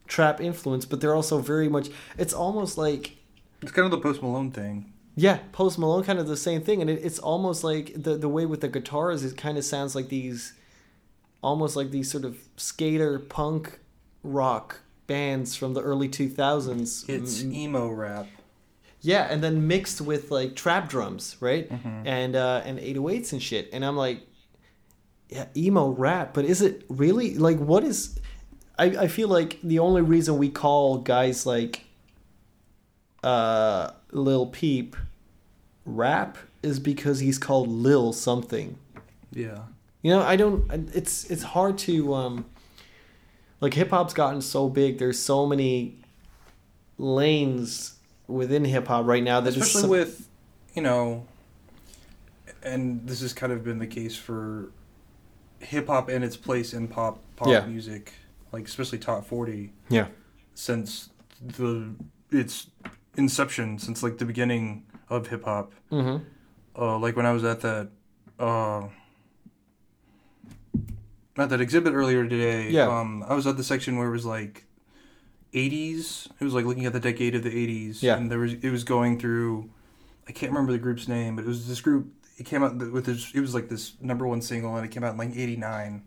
trap influence, but they're also very much. It's almost like It's kind of the Post Malone thing. yeah, Post Malone kind of the same thing, and it, it's almost like the the way with the guitars, it kind of sounds like these, almost like these sort of skater punk rock bands from the early two thousands. It's emo rap. Yeah, and then mixed with like trap drums, right? Mm-hmm. And uh and 808s and shit. And I'm like yeah, emo rap, but is it really like what is I I feel like the only reason we call guys like uh Lil Peep rap is because he's called Lil something. Yeah. You know, I don't. It's it's hard to um. Like hip hop's gotten so big. There's so many lanes within hip hop right now that Especially so- with, you know, and this has kind of been the case for hip hop and its place in pop pop Yeah. music, like especially top forty, yeah since the its inception, since like the beginning of hip hop. mm-hmm. uh, like when I was at that uh, at that exhibit earlier today. Yeah. Um, I was at the section where it was like 80s. It was like looking at the decade of the 80s. Yeah. And there was it was going through. I can't remember the group's name, but it was this group. It came out with this. It was like this number one single, and it came out in like '89.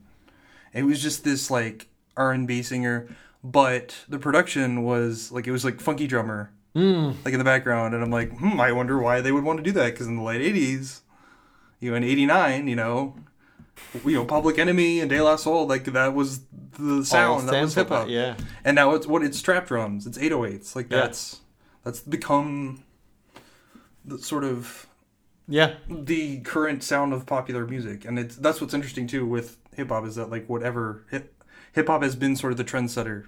It was just this like R and B singer, but the production was like it was like funky drummer mm. like in the background, and I'm like, hmm, I wonder why they would want to do that because in the late '80s, you know, in '89, you know, you know, Public Enemy and De La Soul, like that was the sound, that was hip hop, Yeah, and now it's what it's trap drums, it's 808s, like Yeah. that's that's become the sort of yeah, the current sound of popular music, and it's that's what's interesting too with hip hop is that like whatever hip hip hop has been sort of the trendsetter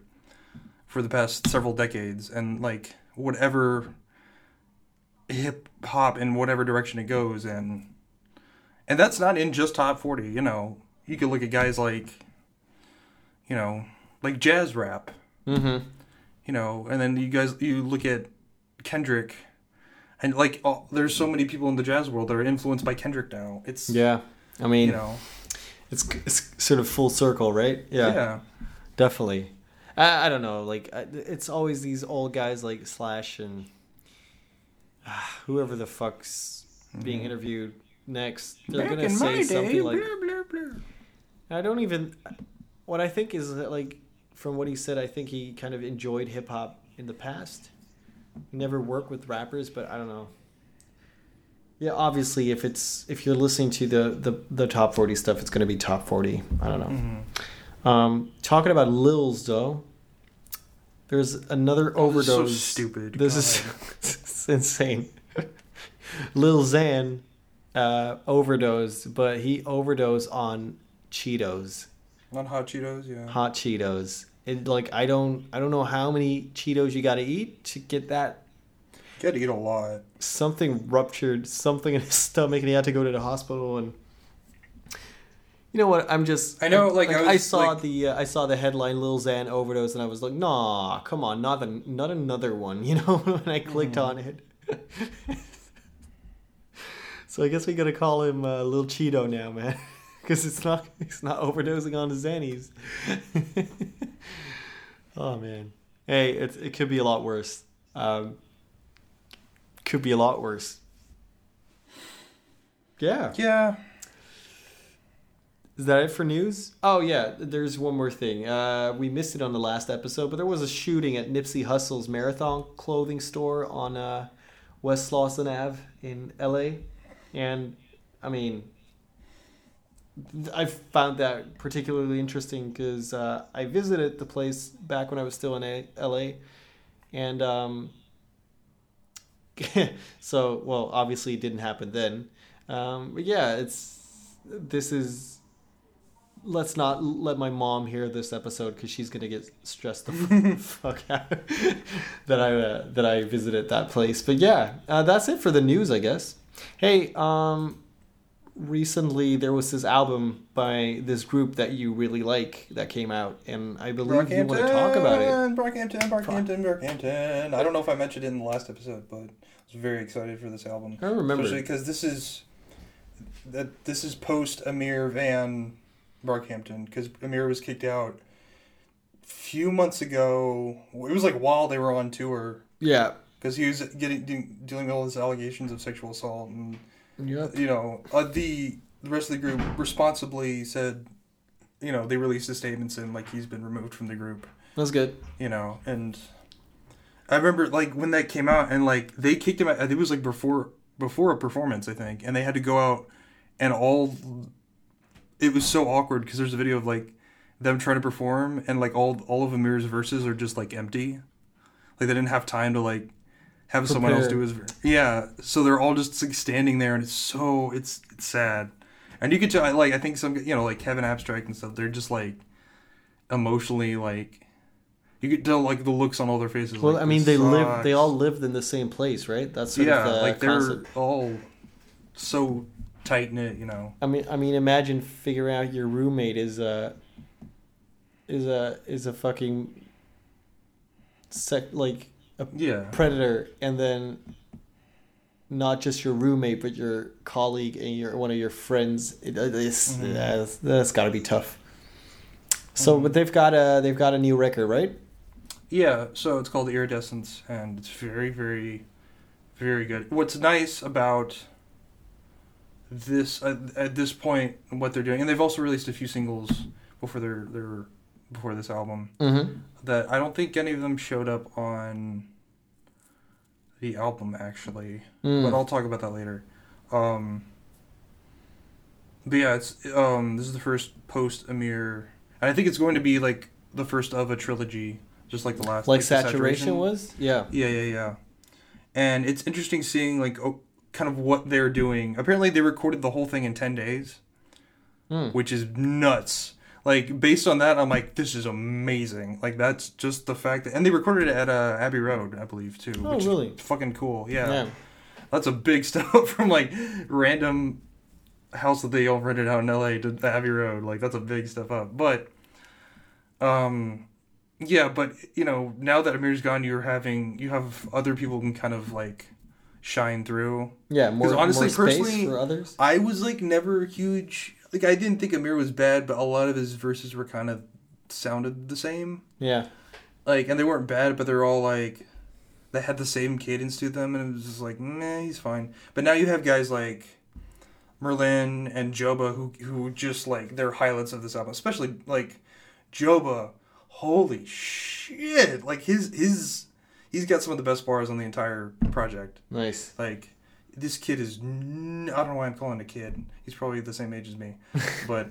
for the past several decades, and like whatever hip hop in whatever direction it goes, and and that's not in just top forty. You know, you could look at guys like, you know, like jazz rap, mm-hmm. you know, and then you guys you look at Kendrick. And like, oh, there's so many people in the jazz world that are influenced by Kendrick now. It's yeah. I mean, you know, it's it's sort of full circle, right? Yeah, yeah, definitely. I, I don't know. Like, it's always these old guys like Slash and ah, whoever the fuck's being interviewed next. They're. Back gonna in say my something day, like. blah, blah, blah. I don't even. What I think is that, like, from what he said, I think he kind of enjoyed hip hop in the past. He never worked with rappers, but I don't know. Yeah, obviously, if it's if you're listening to the the, the top forty stuff, it's going to be top forty. I don't know. Mm-hmm. Um, talking about Lils though, there's another Oh, this is so overdose. stupid. This is it's insane. Lil Xan uh, overdosed, but he overdosed on Cheetos, on hot Cheetos. Yeah, hot Cheetos. It like I don't I don't know how many Cheetos you got to eat to get that got to eat a lot. something ruptured, something in his stomach, and he had to go to the hospital. And you know what? I'm just I know, like, I I, was, saw like- the uh, I saw the headline Lil Xan overdose, and I was like, nah, come on, not the, not another one. You know, when I clicked Mm-hmm. on it. So I guess we gotta call him uh, Lil Cheeto now, man, because it's not he's not overdosing on the Xannies. oh man, hey, it it could be a lot worse. Um, could be a lot worse. Yeah. Yeah, Is that it for news? Oh yeah, there's one more thing. Uh, we missed it on the last episode, but there was a shooting at Nipsey Hussle's Marathon clothing store on uh, West Slauson Ave in LA, and I mean, I found that particularly interesting because uh, I visited the place back when I was still in a- LA, and um, so well, obviously it didn't happen then. Um, but yeah, it's this is let's not let my mom hear this episode because she's gonna get stressed the fuck out that I uh, that I visited that place. But yeah, uh, that's it for the news, I guess. Hey, um, recently there was this album by this group that you really like that came out, and I believe you want to talk about it. Brockhampton, Brockhampton, Brockhampton. I don't know if I mentioned it in the last episode, but I was very excited for this album. I remember. Especially because this is that this is post Ameer Vann Brockhampton because Ameer was kicked out a few months ago. It was like while they were on tour Yeah. Because he was getting de- dealing with all these allegations of sexual assault and Yep. you know uh, the the rest of the group responsibly said you know they released a statement saying like he's been removed from the group That's good. you know and i remember like when that came out and like they kicked him out it was like before before a performance i think and they had to go out and all it was so awkward because there's a video of like them trying to perform and like all all of ameer's verses are just like empty like they didn't have time to like have someone else do his yeah so they're all just like standing there and it's so it's it's sad and you could tell like i think some you know like kevin abstract and stuff they're just like emotionally like you could tell like the looks on all their faces Well, like, I mean, they live. They all lived in the same place, right? That's sort yeah of the like they're concept. all so tight knit you know I mean, I mean, imagine figuring out your roommate is a is a is a fucking sec like a yeah predator, and then not just your roommate, but your colleague and your one of your friends. It, it's, Mhm. that's, that's got to be tough. So, Mhm. but they've got a they've got a new record, right? Yeah, so it's called Iridescence, and it's very, very, very good. What's nice about this at, at this point, what they're doing, and they've also released a few singles before their their before this album Mm-hmm. that I don't think any of them showed up on the album actually, Mm. but I'll talk about that later. Um, but yeah, it's um this is the first post Ameer, and I think it's going to be like the first of a trilogy, just like the last like the saturation was, yeah. Yeah, yeah, yeah. And it's interesting seeing like oh, kind of what they're doing. Apparently, they recorded the whole thing in ten days, Mm. which is nuts. Like based on that, I'm like, this is amazing. Like that's just the fact that, and they recorded it at uh, Abbey Road, I believe, too. Oh, which really? Is fucking cool. Yeah. yeah. that's a big step from like random house that they all rented out in LA to Abbey Road. Like that's a big step up. But, um, yeah, but you know, now that Ameer's gone, you're having you have other people can kind of like shine through. Yeah, more honestly, more space personally, for others. I was like never a huge like I didn't think Ameer was bad, but a lot of his verses were kind of sounded the same. Yeah, Like, and they weren't bad, but they're all like they had the same cadence to them, and it was just like, meh, he's fine. But now you have guys like Merlyn and Joba who who just like they're highlights of this album, especially like Joba. Holy shit! Like his his he's got some of the best bars on the entire project. nice. Like this kid is n- I don't know why I'm calling a kid. He's probably the same age as me, but.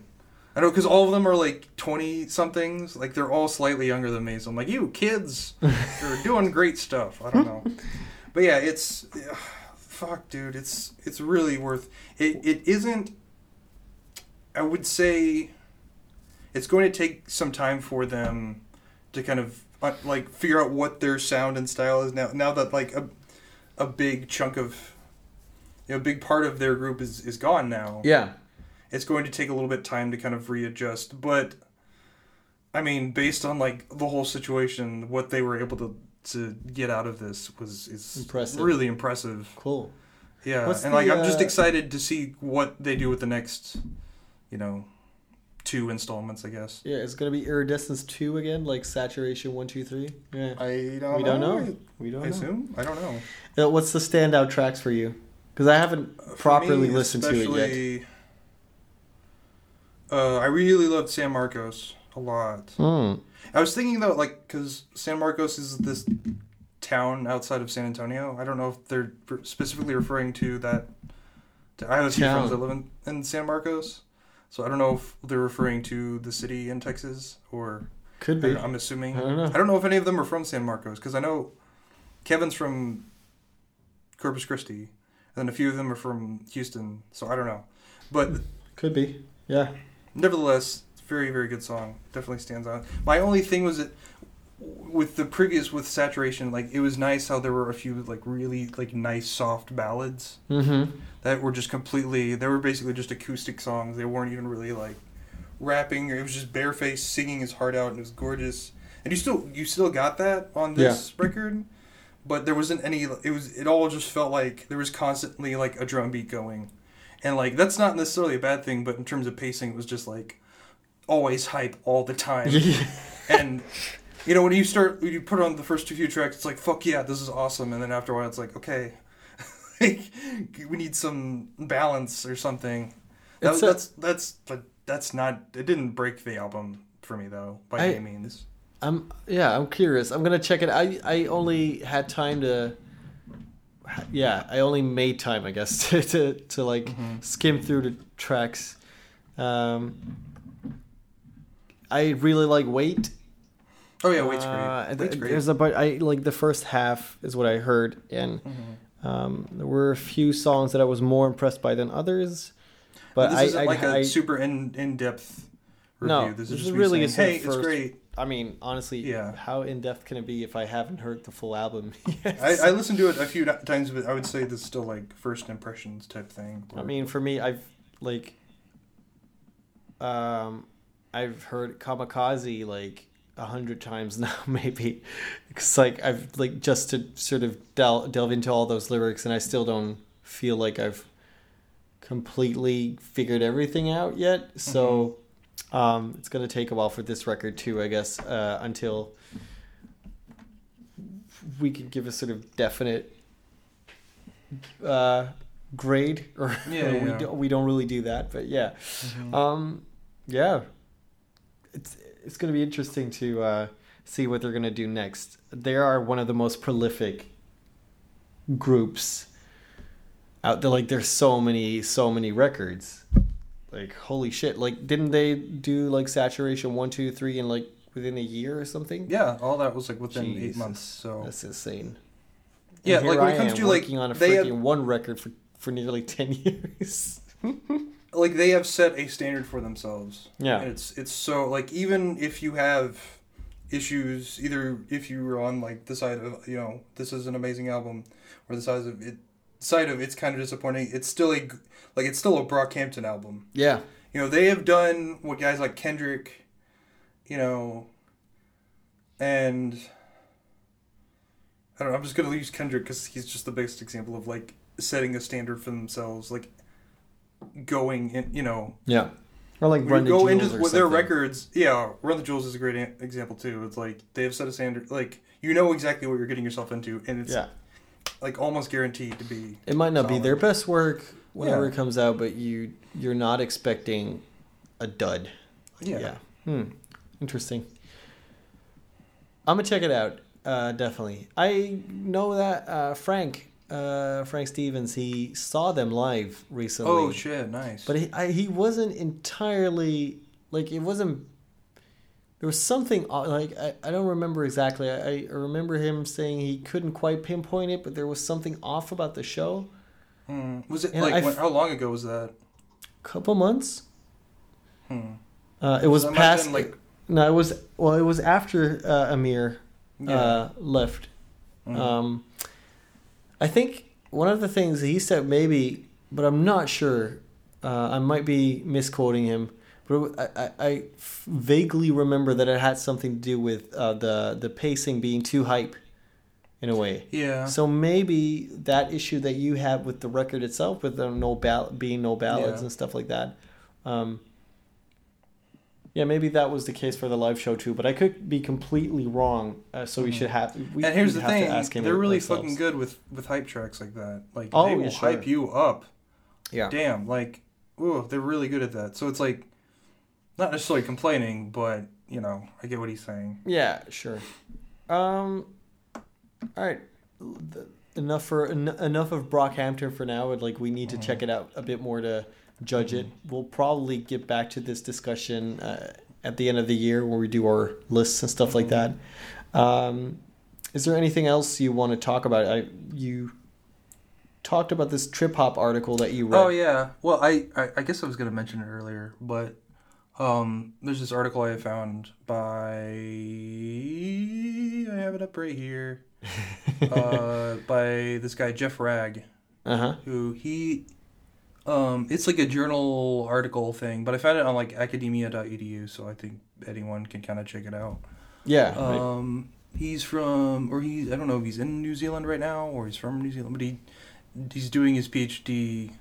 I know because all of them are like twenty somethings. Like they're all slightly younger than me. So I'm like, you kids, you're doing great stuff. I don't know, but yeah, it's ugh, fuck, dude. It's it's really worth. It it isn't. I would say, it's going to take some time for them to kind of uh, like figure out what their sound and style is now. Now that like a a big chunk of you know, a big part of their group is is gone now Yeah, it's going to take a little bit time to kind of readjust but i mean based on like the whole situation what they were able to to get out of this was is Impressive. really impressive cool. yeah What's and like i'm just uh, excited to see what they do with the next you know two installments i guess Yeah, it's gonna be iridescence two again, like saturation one, two, three. Yeah, i don't we don't know. We don't i know. assume i don't know Uh, What's the standout tracks for you? Because I haven't properly me, listened to it yet. uh, i really loved san marcos a lot Hmm. I was thinking though, like, because San Marcos is this town outside of San Antonio. I don't know if they're specifically referring to that. To, I have a few Town. friends that live in, in San Marcos, so I don't know if they're referring to the city in Texas or. Could be. I'm assuming. I don't know. I don't know if any of them are from San Marcos because I know Kevin's from Corpus Christi, and then a few of them are from Houston. So I don't know, but Could be. Yeah. nevertheless, very very good song. Definitely stands out. My only thing was that with the previous with saturation, like it was nice how there were a few like really like nice soft ballads Mm-hmm. that were just completely. They were basically just acoustic songs. They weren't even really like rapping. It was just Bearface singing his heart out, and it was gorgeous. And you still you still got that on this record, but there wasn't any. It was it all just felt like there was constantly like a drum beat going, and like that's not necessarily a bad thing. But in terms of pacing, it was just like always hype all the time. and you know when you start when you put on the first two few tracks, it's like fuck yeah, this is awesome. And then after a while, it's like okay, like, we need some balance or something. That, It's a- that's that's but that's not. It didn't break the album for me though by I- any means. I'm yeah, I'm curious. I'm gonna check it. I I only had time to. Yeah, I only made time, I guess, to to, to like Mm-hmm. skim through the tracks. Um, I really like Wait. Oh yeah, Wait's Uh, great. th- Wait's great. There's a but I like the first half is what I heard, and Mm-hmm. um, there were a few songs that I was more impressed by than others. But this I, isn't I, like a super in in depth review. No, this is this just is really saying, a hey, it's first- great. I mean, honestly, Yeah. how in depth can it be if I haven't heard the full album? yet? I, I listened to it a few times, but I would say this is still like first impressions type thing. I mean, for me, I've like, um, I've heard Kamikaze like a hundred times now, maybe. because like I've like just to sort of del- delve into all those lyrics, and I still don't feel like I've completely figured everything out yet. So, um, it's gonna take a while for this record too, I guess, uh, until we can give a sort of definite uh, grade or Yeah, we yeah. don't we don't really do that but yeah. Mhm. um yeah. It's it's going to be interesting to uh see what they're going to do next. They are one of the most prolific groups out there. Like there's so many so many records like holy shit like didn't they do like saturation one two three in like within a year or something yeah, all that was like within eight months. So that's insane Yeah, like, when it comes to, like, working on a they have- freaking one record for for nearly 10 years like they have set a standard for themselves. Yeah. And it's it's so like even if you have issues, either if you were on like the side of you know this is an amazing album, or the side of it side of it's kind of disappointing. It's still a like it's still a Brockhampton album. yeah You know they have done what guys like Kendrick, you know, and I don't know. I'm just gonna use Kendrick because he's just the biggest example of like setting a standard for themselves, like going in. You know, yeah or like Run the go Jewels into with their records. Yeah, Run the Jewels is a great a- example too. It's like they have set a standard. Like you know exactly what you're getting yourself into, and it's yeah like almost guaranteed to be. It might not be their best work whenever Yeah. it comes out, but you you're not expecting a dud. Yeah. Hmm. Interesting. I'm gonna check it out. Uh, definitely. I know that uh, Frank, uh, Frank Stevens, he saw them live recently. Oh shit! Nice. But he I, he wasn't entirely like it wasn't. There was something like I, I don't remember exactly. I, I remember him saying he couldn't quite pinpoint it, but there was something off about the show. Hmm. Was it And like when, how long ago was that? Couple months. Hmm. Uh, it was That must have past like- No, it was well. It was after uh, Ameer Yeah. uh, left. Mhm. Um, I think one of the things he said maybe, but I'm not sure. Uh, I might be misquoting him, I, I, I vaguely remember that it had something to do with uh, the the pacing being too hype, in a way. yeah. So maybe that issue that you have with the record itself, with the no ball being no ballads Yeah. and stuff like that. Um, yeah, maybe that was the case for the live show too, but I could be completely wrong. Uh, so we Mhm. should have. We, and here's the thing: they're really ourselves. fucking good with with hype tracks like that. Like Oh, they will yeah, sure. hype you up. Yeah. Damn, like, ooh, they're really good at that. So it's like, not necessarily complaining, but you know, I get what he's saying. Yeah, sure. Um, all right. Enough for en- enough of Brockhampton for now. and, Like we need to Mhm. check it out a bit more to judge it. We'll probably get back to this discussion uh, at the end of the year when we do our lists and stuff like that. Um, is there anything else you want to talk about? I you talked about this trip hop article that you read. Oh yeah. Well, I, I I guess I was gonna mention it earlier, but Um, there's this article I found by I have it up right here. uh, by this guy Jeff Rag, Uh huh. who he um it's like a journal article thing, but I found it on like academia.edu, so I think anyone can kind of check it out. Yeah. right. Um, he's from, or he, I don't know if he's in New Zealand right now or he's from New Zealand, but he, he's doing his PhD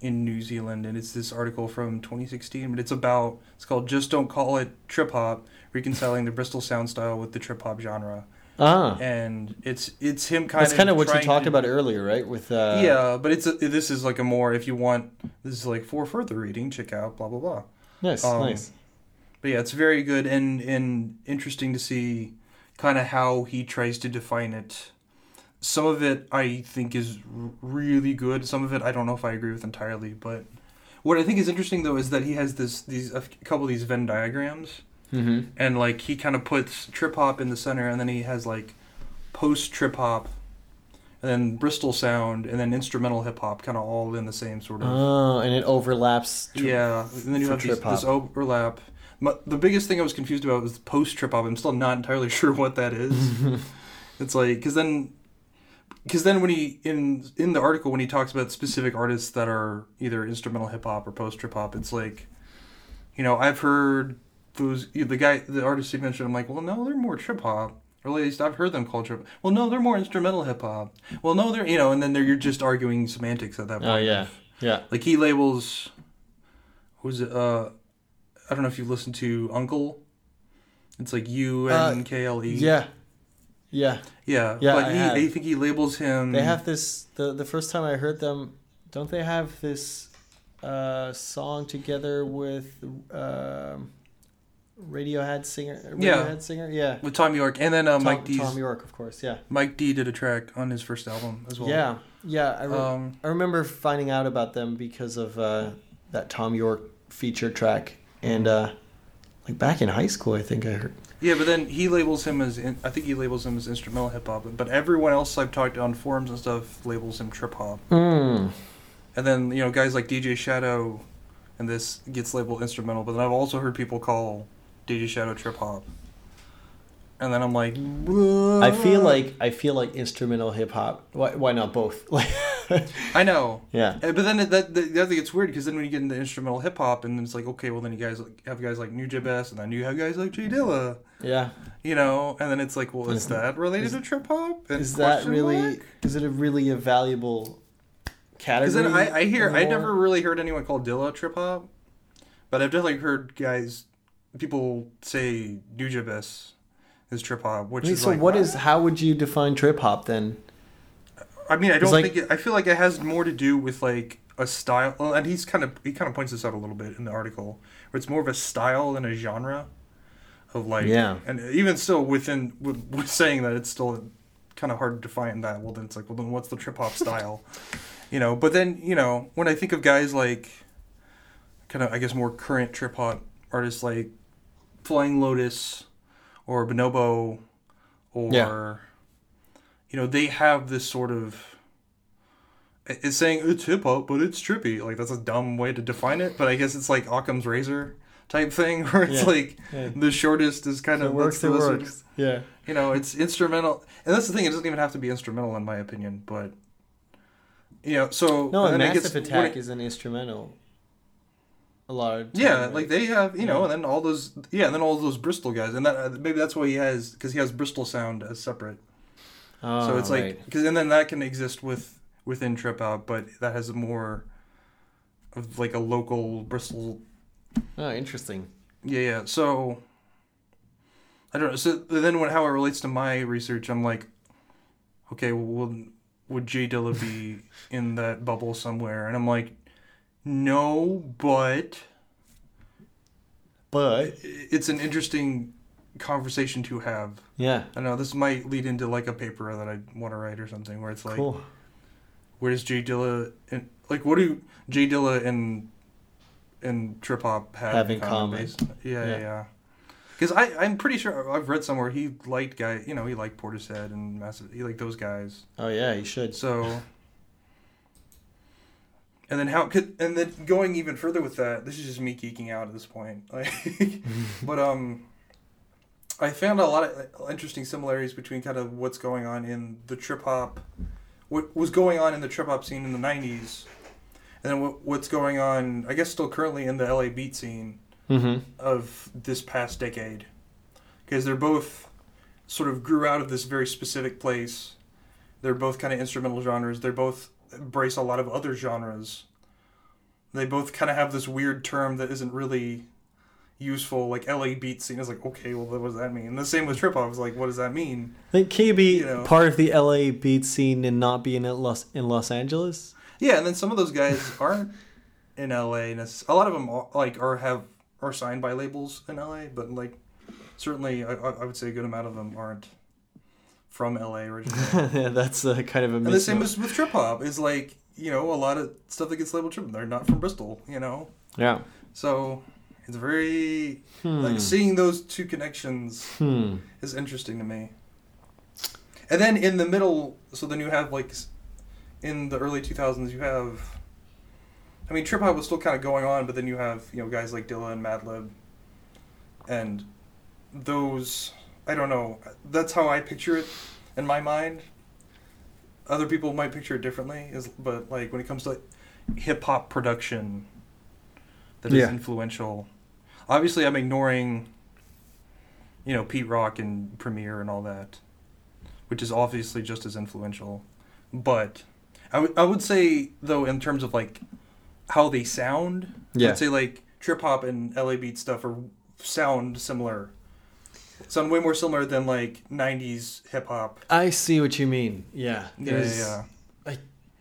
in New Zealand, and it's this article from 2016, but it's about, it's called "Just Don't Call It Trip Hop: Reconciling the Bristol Sound Style with the Trip Hop Genre," Ah. and it's it's him kind That's of kind of what you talked to- about earlier, right? With uh, yeah, but it's a, this is like a more if you want this is like for further reading, check out blah blah blah. Nice, Um, nice. But yeah, it's very good and and interesting to see kind of how he tries to define it. Some of it I think is really good. Some of it I don't know if I agree with entirely. But what I think is interesting though is that he has this these a couple of these Venn diagrams Mm-hmm. and like he kind of puts trip hop in the center and then he has like post trip hop and then Bristol sound and then instrumental hip hop kind of all in the same sort of Oh, and it overlaps. tr- yeah, and then you have these, this overlap. My, the biggest thing I was confused about was post trip hop. I'm still not entirely sure what that is. it's like because then, because then when he in in the article when he talks about specific artists that are either instrumental hip hop or post trip hop, it's like, you know, I've heard those the guy the artist he mentioned. I'm like, well, no, they're more trip hop. Or at least I've heard them called trip. Well, no, they're more instrumental hip hop. Well, no, they're you know, and then they're you're just arguing semantics at that point. Oh yeah, yeah. Like he labels, who's it? Uh, I don't know if you've listened to UNKLE. It's like U N K L E. Yeah, yeah. yeah, Yeah, But I he, have. I think he labels him. They have this. the The first time I heard them, don't they have this uh, song together with um, Radiohead singer? Radiohead Yeah. singer. Yeah. with Thom Yorke, and then uh, Tom, Mike D's. Thom Yorke, of course. Yeah. Mike D did a track on his first album as well. Yeah. Yeah. I, re- Um, I remember finding out about them because of uh, that Thom Yorke feature track, and uh, like back in high school, I think I heard. Yeah, but then he labels him as in, I think he labels him as instrumental hip hop, but everyone else I've talked to on forums and stuff labels him trip hop. Mm. And then you know guys like DJ Shadow, and this gets labeled instrumental. But then I've also heard people call DJ Shadow trip hop. And then I'm like, I feel like I feel like instrumental hip hop. Why, why not both? Like, I know. yeah. Uh, But then that other thing gets weird because then when you get into instrumental hip hop and it's like okay well then you guys have guys like New Best and then you have guys like J Dilla Yeah. you know and then it's like well is that related is- to trip hop And Is that really? mark? Is it a really a valuable category? Because I, I hear I never really heard anyone call Dilla trip hop, but I've definitely heard guys people say Nujabes is trip hop, which Wait, is so like what is? How would you define trip hop then? I mean I don't like- think it, I feel like it has more to do with like a style, and he's kind of he kind of points this out a little bit in the article, where it's more of a style than a genre of like Yeah. and even still within with, with saying that it's still kind of hard to define that. Well, then it's like well then what's the trip hop style, you know? But then you know when I think of guys like kind of I guess more current trip hop artists like Flying Lotus or Bonobo or Yeah. you know they have this sort of it's saying it's hip hop but it's trippy like that's a dumb way to define it but I guess it's like Occam's razor type thing where it's Yeah. like Yeah. the shortest is kind of it works, the works. Yeah. you know it's instrumental and that's the thing it doesn't even have to be instrumental in my opinion but you know so No, and and then it Massive gets- Attack it- is an instrumental. A lot of time, Yeah, right? like they have, you know, Yeah. and then all those, yeah, and then all those Bristol guys, and that uh, maybe that's why he has because he has Bristol sound as separate. Oh, so it's like because and then that can exist with within Trip Hop, but that has more of like a local Bristol. Oh, interesting. Yeah, yeah. So I don't know. So then when how it relates to my research, I'm like, okay, well, would would J Dilla be in that bubble somewhere? And I'm like, no, but. But it's an interesting conversation to have. yeah, I know this might lead into like a paper that I want to write or something where it's like, cool. where does J Dilla and like what do J Dilla and and Trip Hop have, Have in common? Yeah, yeah, Yeah. yeah. Because I I'm pretty sure I've read somewhere he liked guy you know he liked Portishead and Massive he liked those guys Oh yeah, he should. so. and then how could and then going even further with that this is just me geeking out at this point like but um i found a lot of interesting similarities between kind of what's going on in the trip hop what was going on in the trip hop scene in the 90s and then what, what's going on i guess still currently in the la beat scene Mm-hmm. of this past decade. Because they're both sort of grew out of this very specific place. They're both kind of instrumental genres. They're both embrace a lot of other genres. They both kind of have this weird term that isn't really useful. Like la beat scene is like okay well what does that mean? And the same with trip hop is like what does that mean? I think can you be You know. part of the LA beat scene and not be in Los in Los Angeles? Yeah and then some of those guys aren't in la necess- a lot of them are, like are have are signed by labels in la but like certainly i, I would say a good amount of them aren't from la originally yeah, that's uh, kind of a and the same as with trip hop is like you know a lot of stuff that gets labeled trip hop. they're not from bristol you know Yeah. so it's very Hmm. like seeing those two connections Hmm. is interesting to me and then in the middle so then you have like in the early 2000s you have i mean trip hop was still kind of going on but then you have you know guys like dilla and madlib. And those i don't know that's how i picture it in my mind. Other people might picture it differently is but like when it comes to like, hip hop production that is Yeah. influential. Obviously i'm ignoring you know pete rock and premier and all that which is obviously just as influential but I would I would say though in terms of like how they sound Yeah. i'd say like trip hop and la beat stuff are sound similar sound way more similar than like 90s hip hop I see what you mean. Yeah. yeah yeah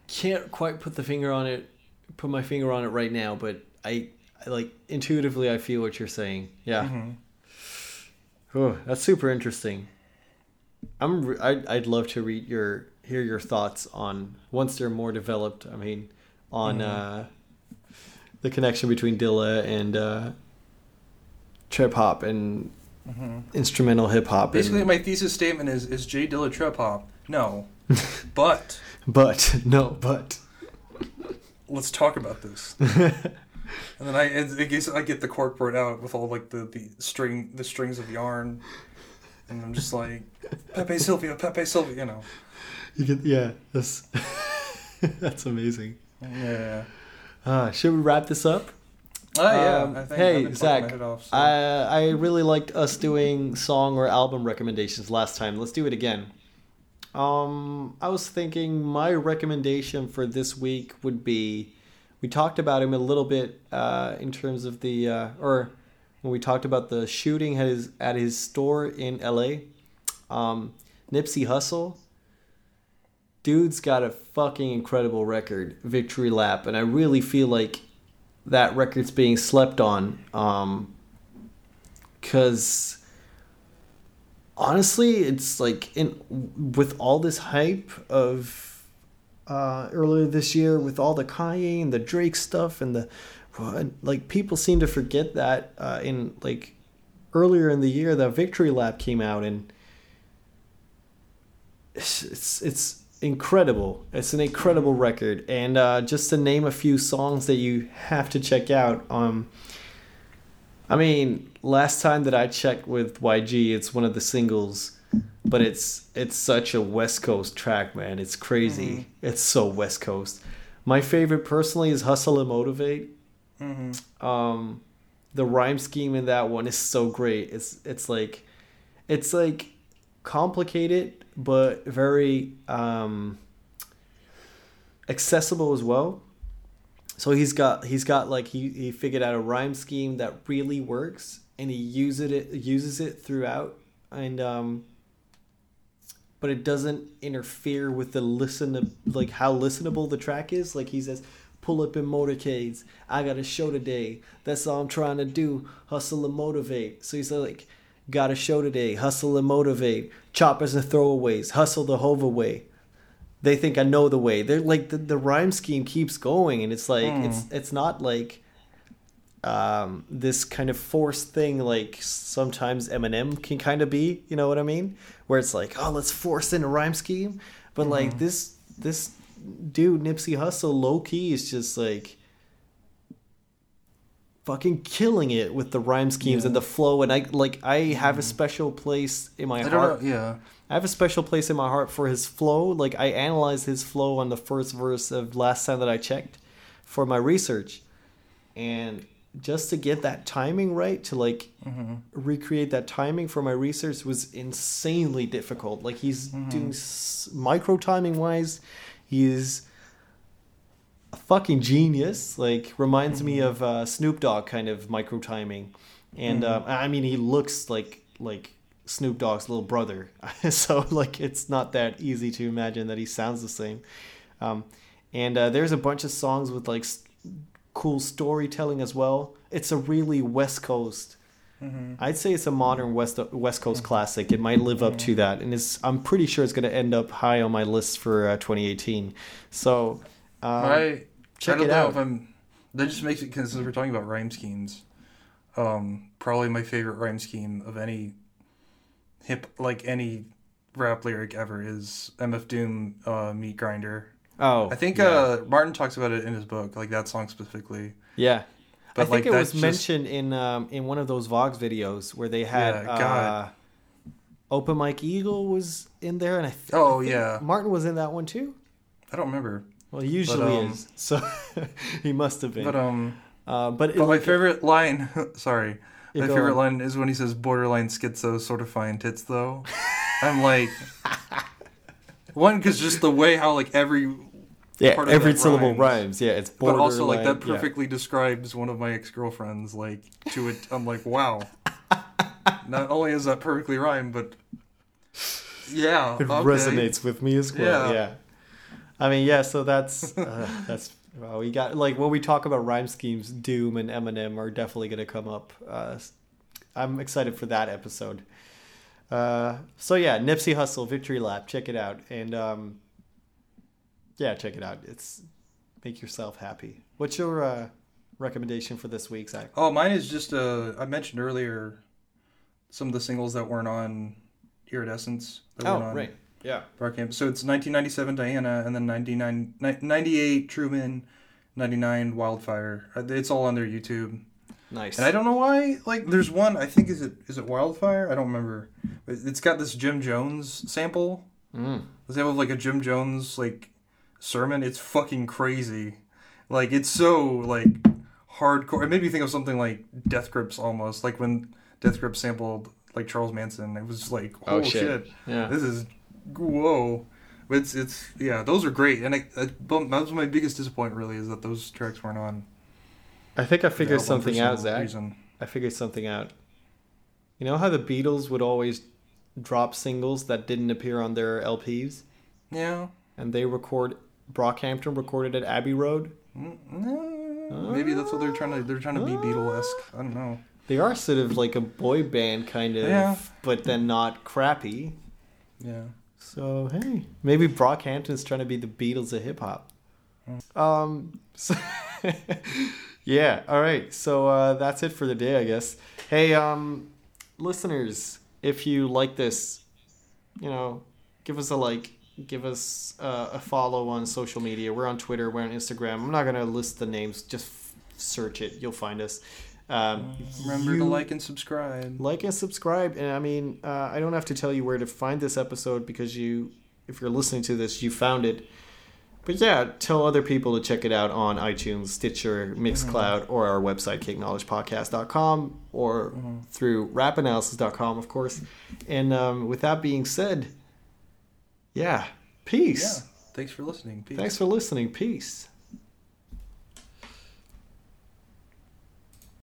Can't quite put the finger on it, put my finger on it right now, but I, I like intuitively I feel what you're saying. Yeah. Mhm. Oh, that's super interesting. I'm re- I'd, I'd love to read your hear your thoughts on once they're more developed. I mean, on Mhm. uh, the connection between Dilla and uh, trip hop and Mhm. instrumental hip hop. basically and- my thesis statement is is J Dilla trip hop no but but no, but let's talk about this and then i I guess i get the corkboard out with all like the the string the strings of yarn and i'm just like pepe silvia pepe silvia you know you get yeah, that's that's amazing. yeah Uh, should we wrap this up? oh yeah Um, I think hey, I've been talking Zach, off, so- I I really liked us doing song or album recommendations last time. Let's do it again. Um, I was thinking my recommendation for this week would be, we talked about him a little bit uh, in terms of the uh, or when we talked about the shooting at his at his store in L.A. Um, Nipsey Hussle. Dude's got a fucking incredible record, Victory Lap, and I really feel like that record's being slept on. Um, cause honestly, it's like in with all this hype of uh, earlier this year, with all the Kanye and the Drake stuff and the like, people seem to forget that uh, in like earlier in the year, the Victory Lap came out and it's it's, it's incredible. It's an incredible record, and uh, just to name a few songs that you have to check out. Um, I mean, last time that I checked with YG, it's one of the singles, but it's it's such a West Coast track, man. It's crazy. It's so West Coast. My favorite personally is Hustle and Motivate. Mhm. Um, the rhyme scheme in that one is so great. It's it's like it's like complicated but very um, accessible as well. So he's got he's got like he, he figured out a rhyme scheme that really works and he uses it uses it throughout and um but it doesn't interfere with the listen like how listenable the track is like he says pull up in motorcades. I got a show today. That's all i'm trying to do hustle and motivate. So he's like got a show today hustle and motivate. Choppers and throwaways hustle the hove away they think i know the way. They're like the, the rhyme scheme keeps going and it's like it's it's not like um, this kind of forced thing like sometimes Eminem can kind of be, you know what I mean? Where it's like, oh, let's force in a rhyme scheme, but like this this dude, Nipsey Hussle, low key is just like fucking killing it with the rhyme schemes and the flow. And I like, I have a special place in my I heart. don't know. Yeah. I have a special place in my heart for his flow. Like I analyzed his flow on the first verse of last time that I checked for my research, and just to get that timing right, to like mm-hmm. recreate that timing for my research was insanely difficult. Like he's mm-hmm. doing s- micro timing wise, he's a fucking genius. Like reminds me of uh, Snoop Dogg kind of micro timing, and uh, I mean he looks like like Snoop Dogg's little brother. so like it's not that easy to imagine that he sounds the same. Um, and uh, there's a bunch of songs with like s- cool storytelling as well. It's a really West Coast. I'd say it's a modern West West Coast classic. It might live up to that, and it's. I'm pretty sure it's going to end up high on my list for uh, 2018. So, um, I check I don't it know out. if I'm. That just makes it because we're talking about rhyme schemes. Um, probably my favorite rhyme scheme of any hip like any rap lyric ever is MF Doom uh, Meat Grinder. oh, I think yeah. uh, Martin talks about it in his book, like that song specifically. yeah. But I think like it was just- mentioned in um, in one of those Vox videos where they had Yeah, uh, Open Mike Eagle was in there, and I th- Oh, I think yeah. Martin was in that one too. I don't remember, Well, he usually um, is, so he must have been. but um, uh, but, it, my favorite line, sorry, my favorite on. line is when he says borderline schizo, sort of fine tits though. I'm like, one because just the way how like every yeah, part of every syllable rhymes. rhymes. Yeah, it's but also like that borderline, yeah. perfectly describes one of my ex girlfriends. Like to it, I'm like, wow. Not only is that perfectly rhymed, but yeah, It okay. resonates with me as well. Yeah. Yeah. I mean, yeah. So that's uh, that's well, we got like when we talk about rhyme schemes, Doom and Eminem are definitely going to come up. Uh, I'm excited for that episode. Uh, so yeah, Nipsey Hussle Victory Lap, check it out, and um, yeah, check it out. It's make yourself happy. What's your uh, recommendation for this week, Zach? Oh, mine is just uh, I mentioned earlier some of the singles that weren't on Iridescence. That Oh, on right, yeah. Barcamp. So it's 1997 Diana, and then 99, 98 Truman, 99 Wildfire. Uh, It's all on their YouTube. Nice. And I don't know why. Like, there's one. I think is it is it Wildfire? I don't remember. It's got this Jim Jones sample. Mm. It have like a Jim Jones like sermon? It's fucking crazy. Like it's so like hardcore. It made me think of something like Death Grips almost. Like when Death Grips sampled like Charles Manson. It was like Oh, oh, shit. shit. Yeah. This is whoa. But It's it's yeah. Those are great. And I, I, that was my biggest disappointment really is that those tracks weren't on. I think I figured something out, Zach. reason. I figured something out. You know how the Beatles would always drop singles that didn't appear on their LPs, Yeah. and they record Brockhampton recorded at Abbey Road. No. Maybe that's what they're trying to. They're trying to be Beatlesque. I don't know. They are sort of like a boy band, kind of, Yeah. but then not crappy. Yeah. So hey, maybe Brockhampton's trying to be the Beatles of hip hop. Um, so yeah, all right. So uh, that's it for the day, I guess. Hey, um, listeners, if you like this, you know, give us a like, give us uh, a follow on social media. We're on Twitter, we're on Instagram. I'm not gonna list the names. Just f- search it, you'll find us. Um, Remember to like and subscribe. like and subscribe and i mean uh, i don't have to tell you where to find this episode because you if you're listening to this you found it but yeah tell other people to check it out on itunes stitcher mixcloud or our website cakeknowledgepodcast.com or through rapanalysis.com of course and um, with that being said yeah Peace. Yeah. Thanks for listening. Peace. thanks for listening peace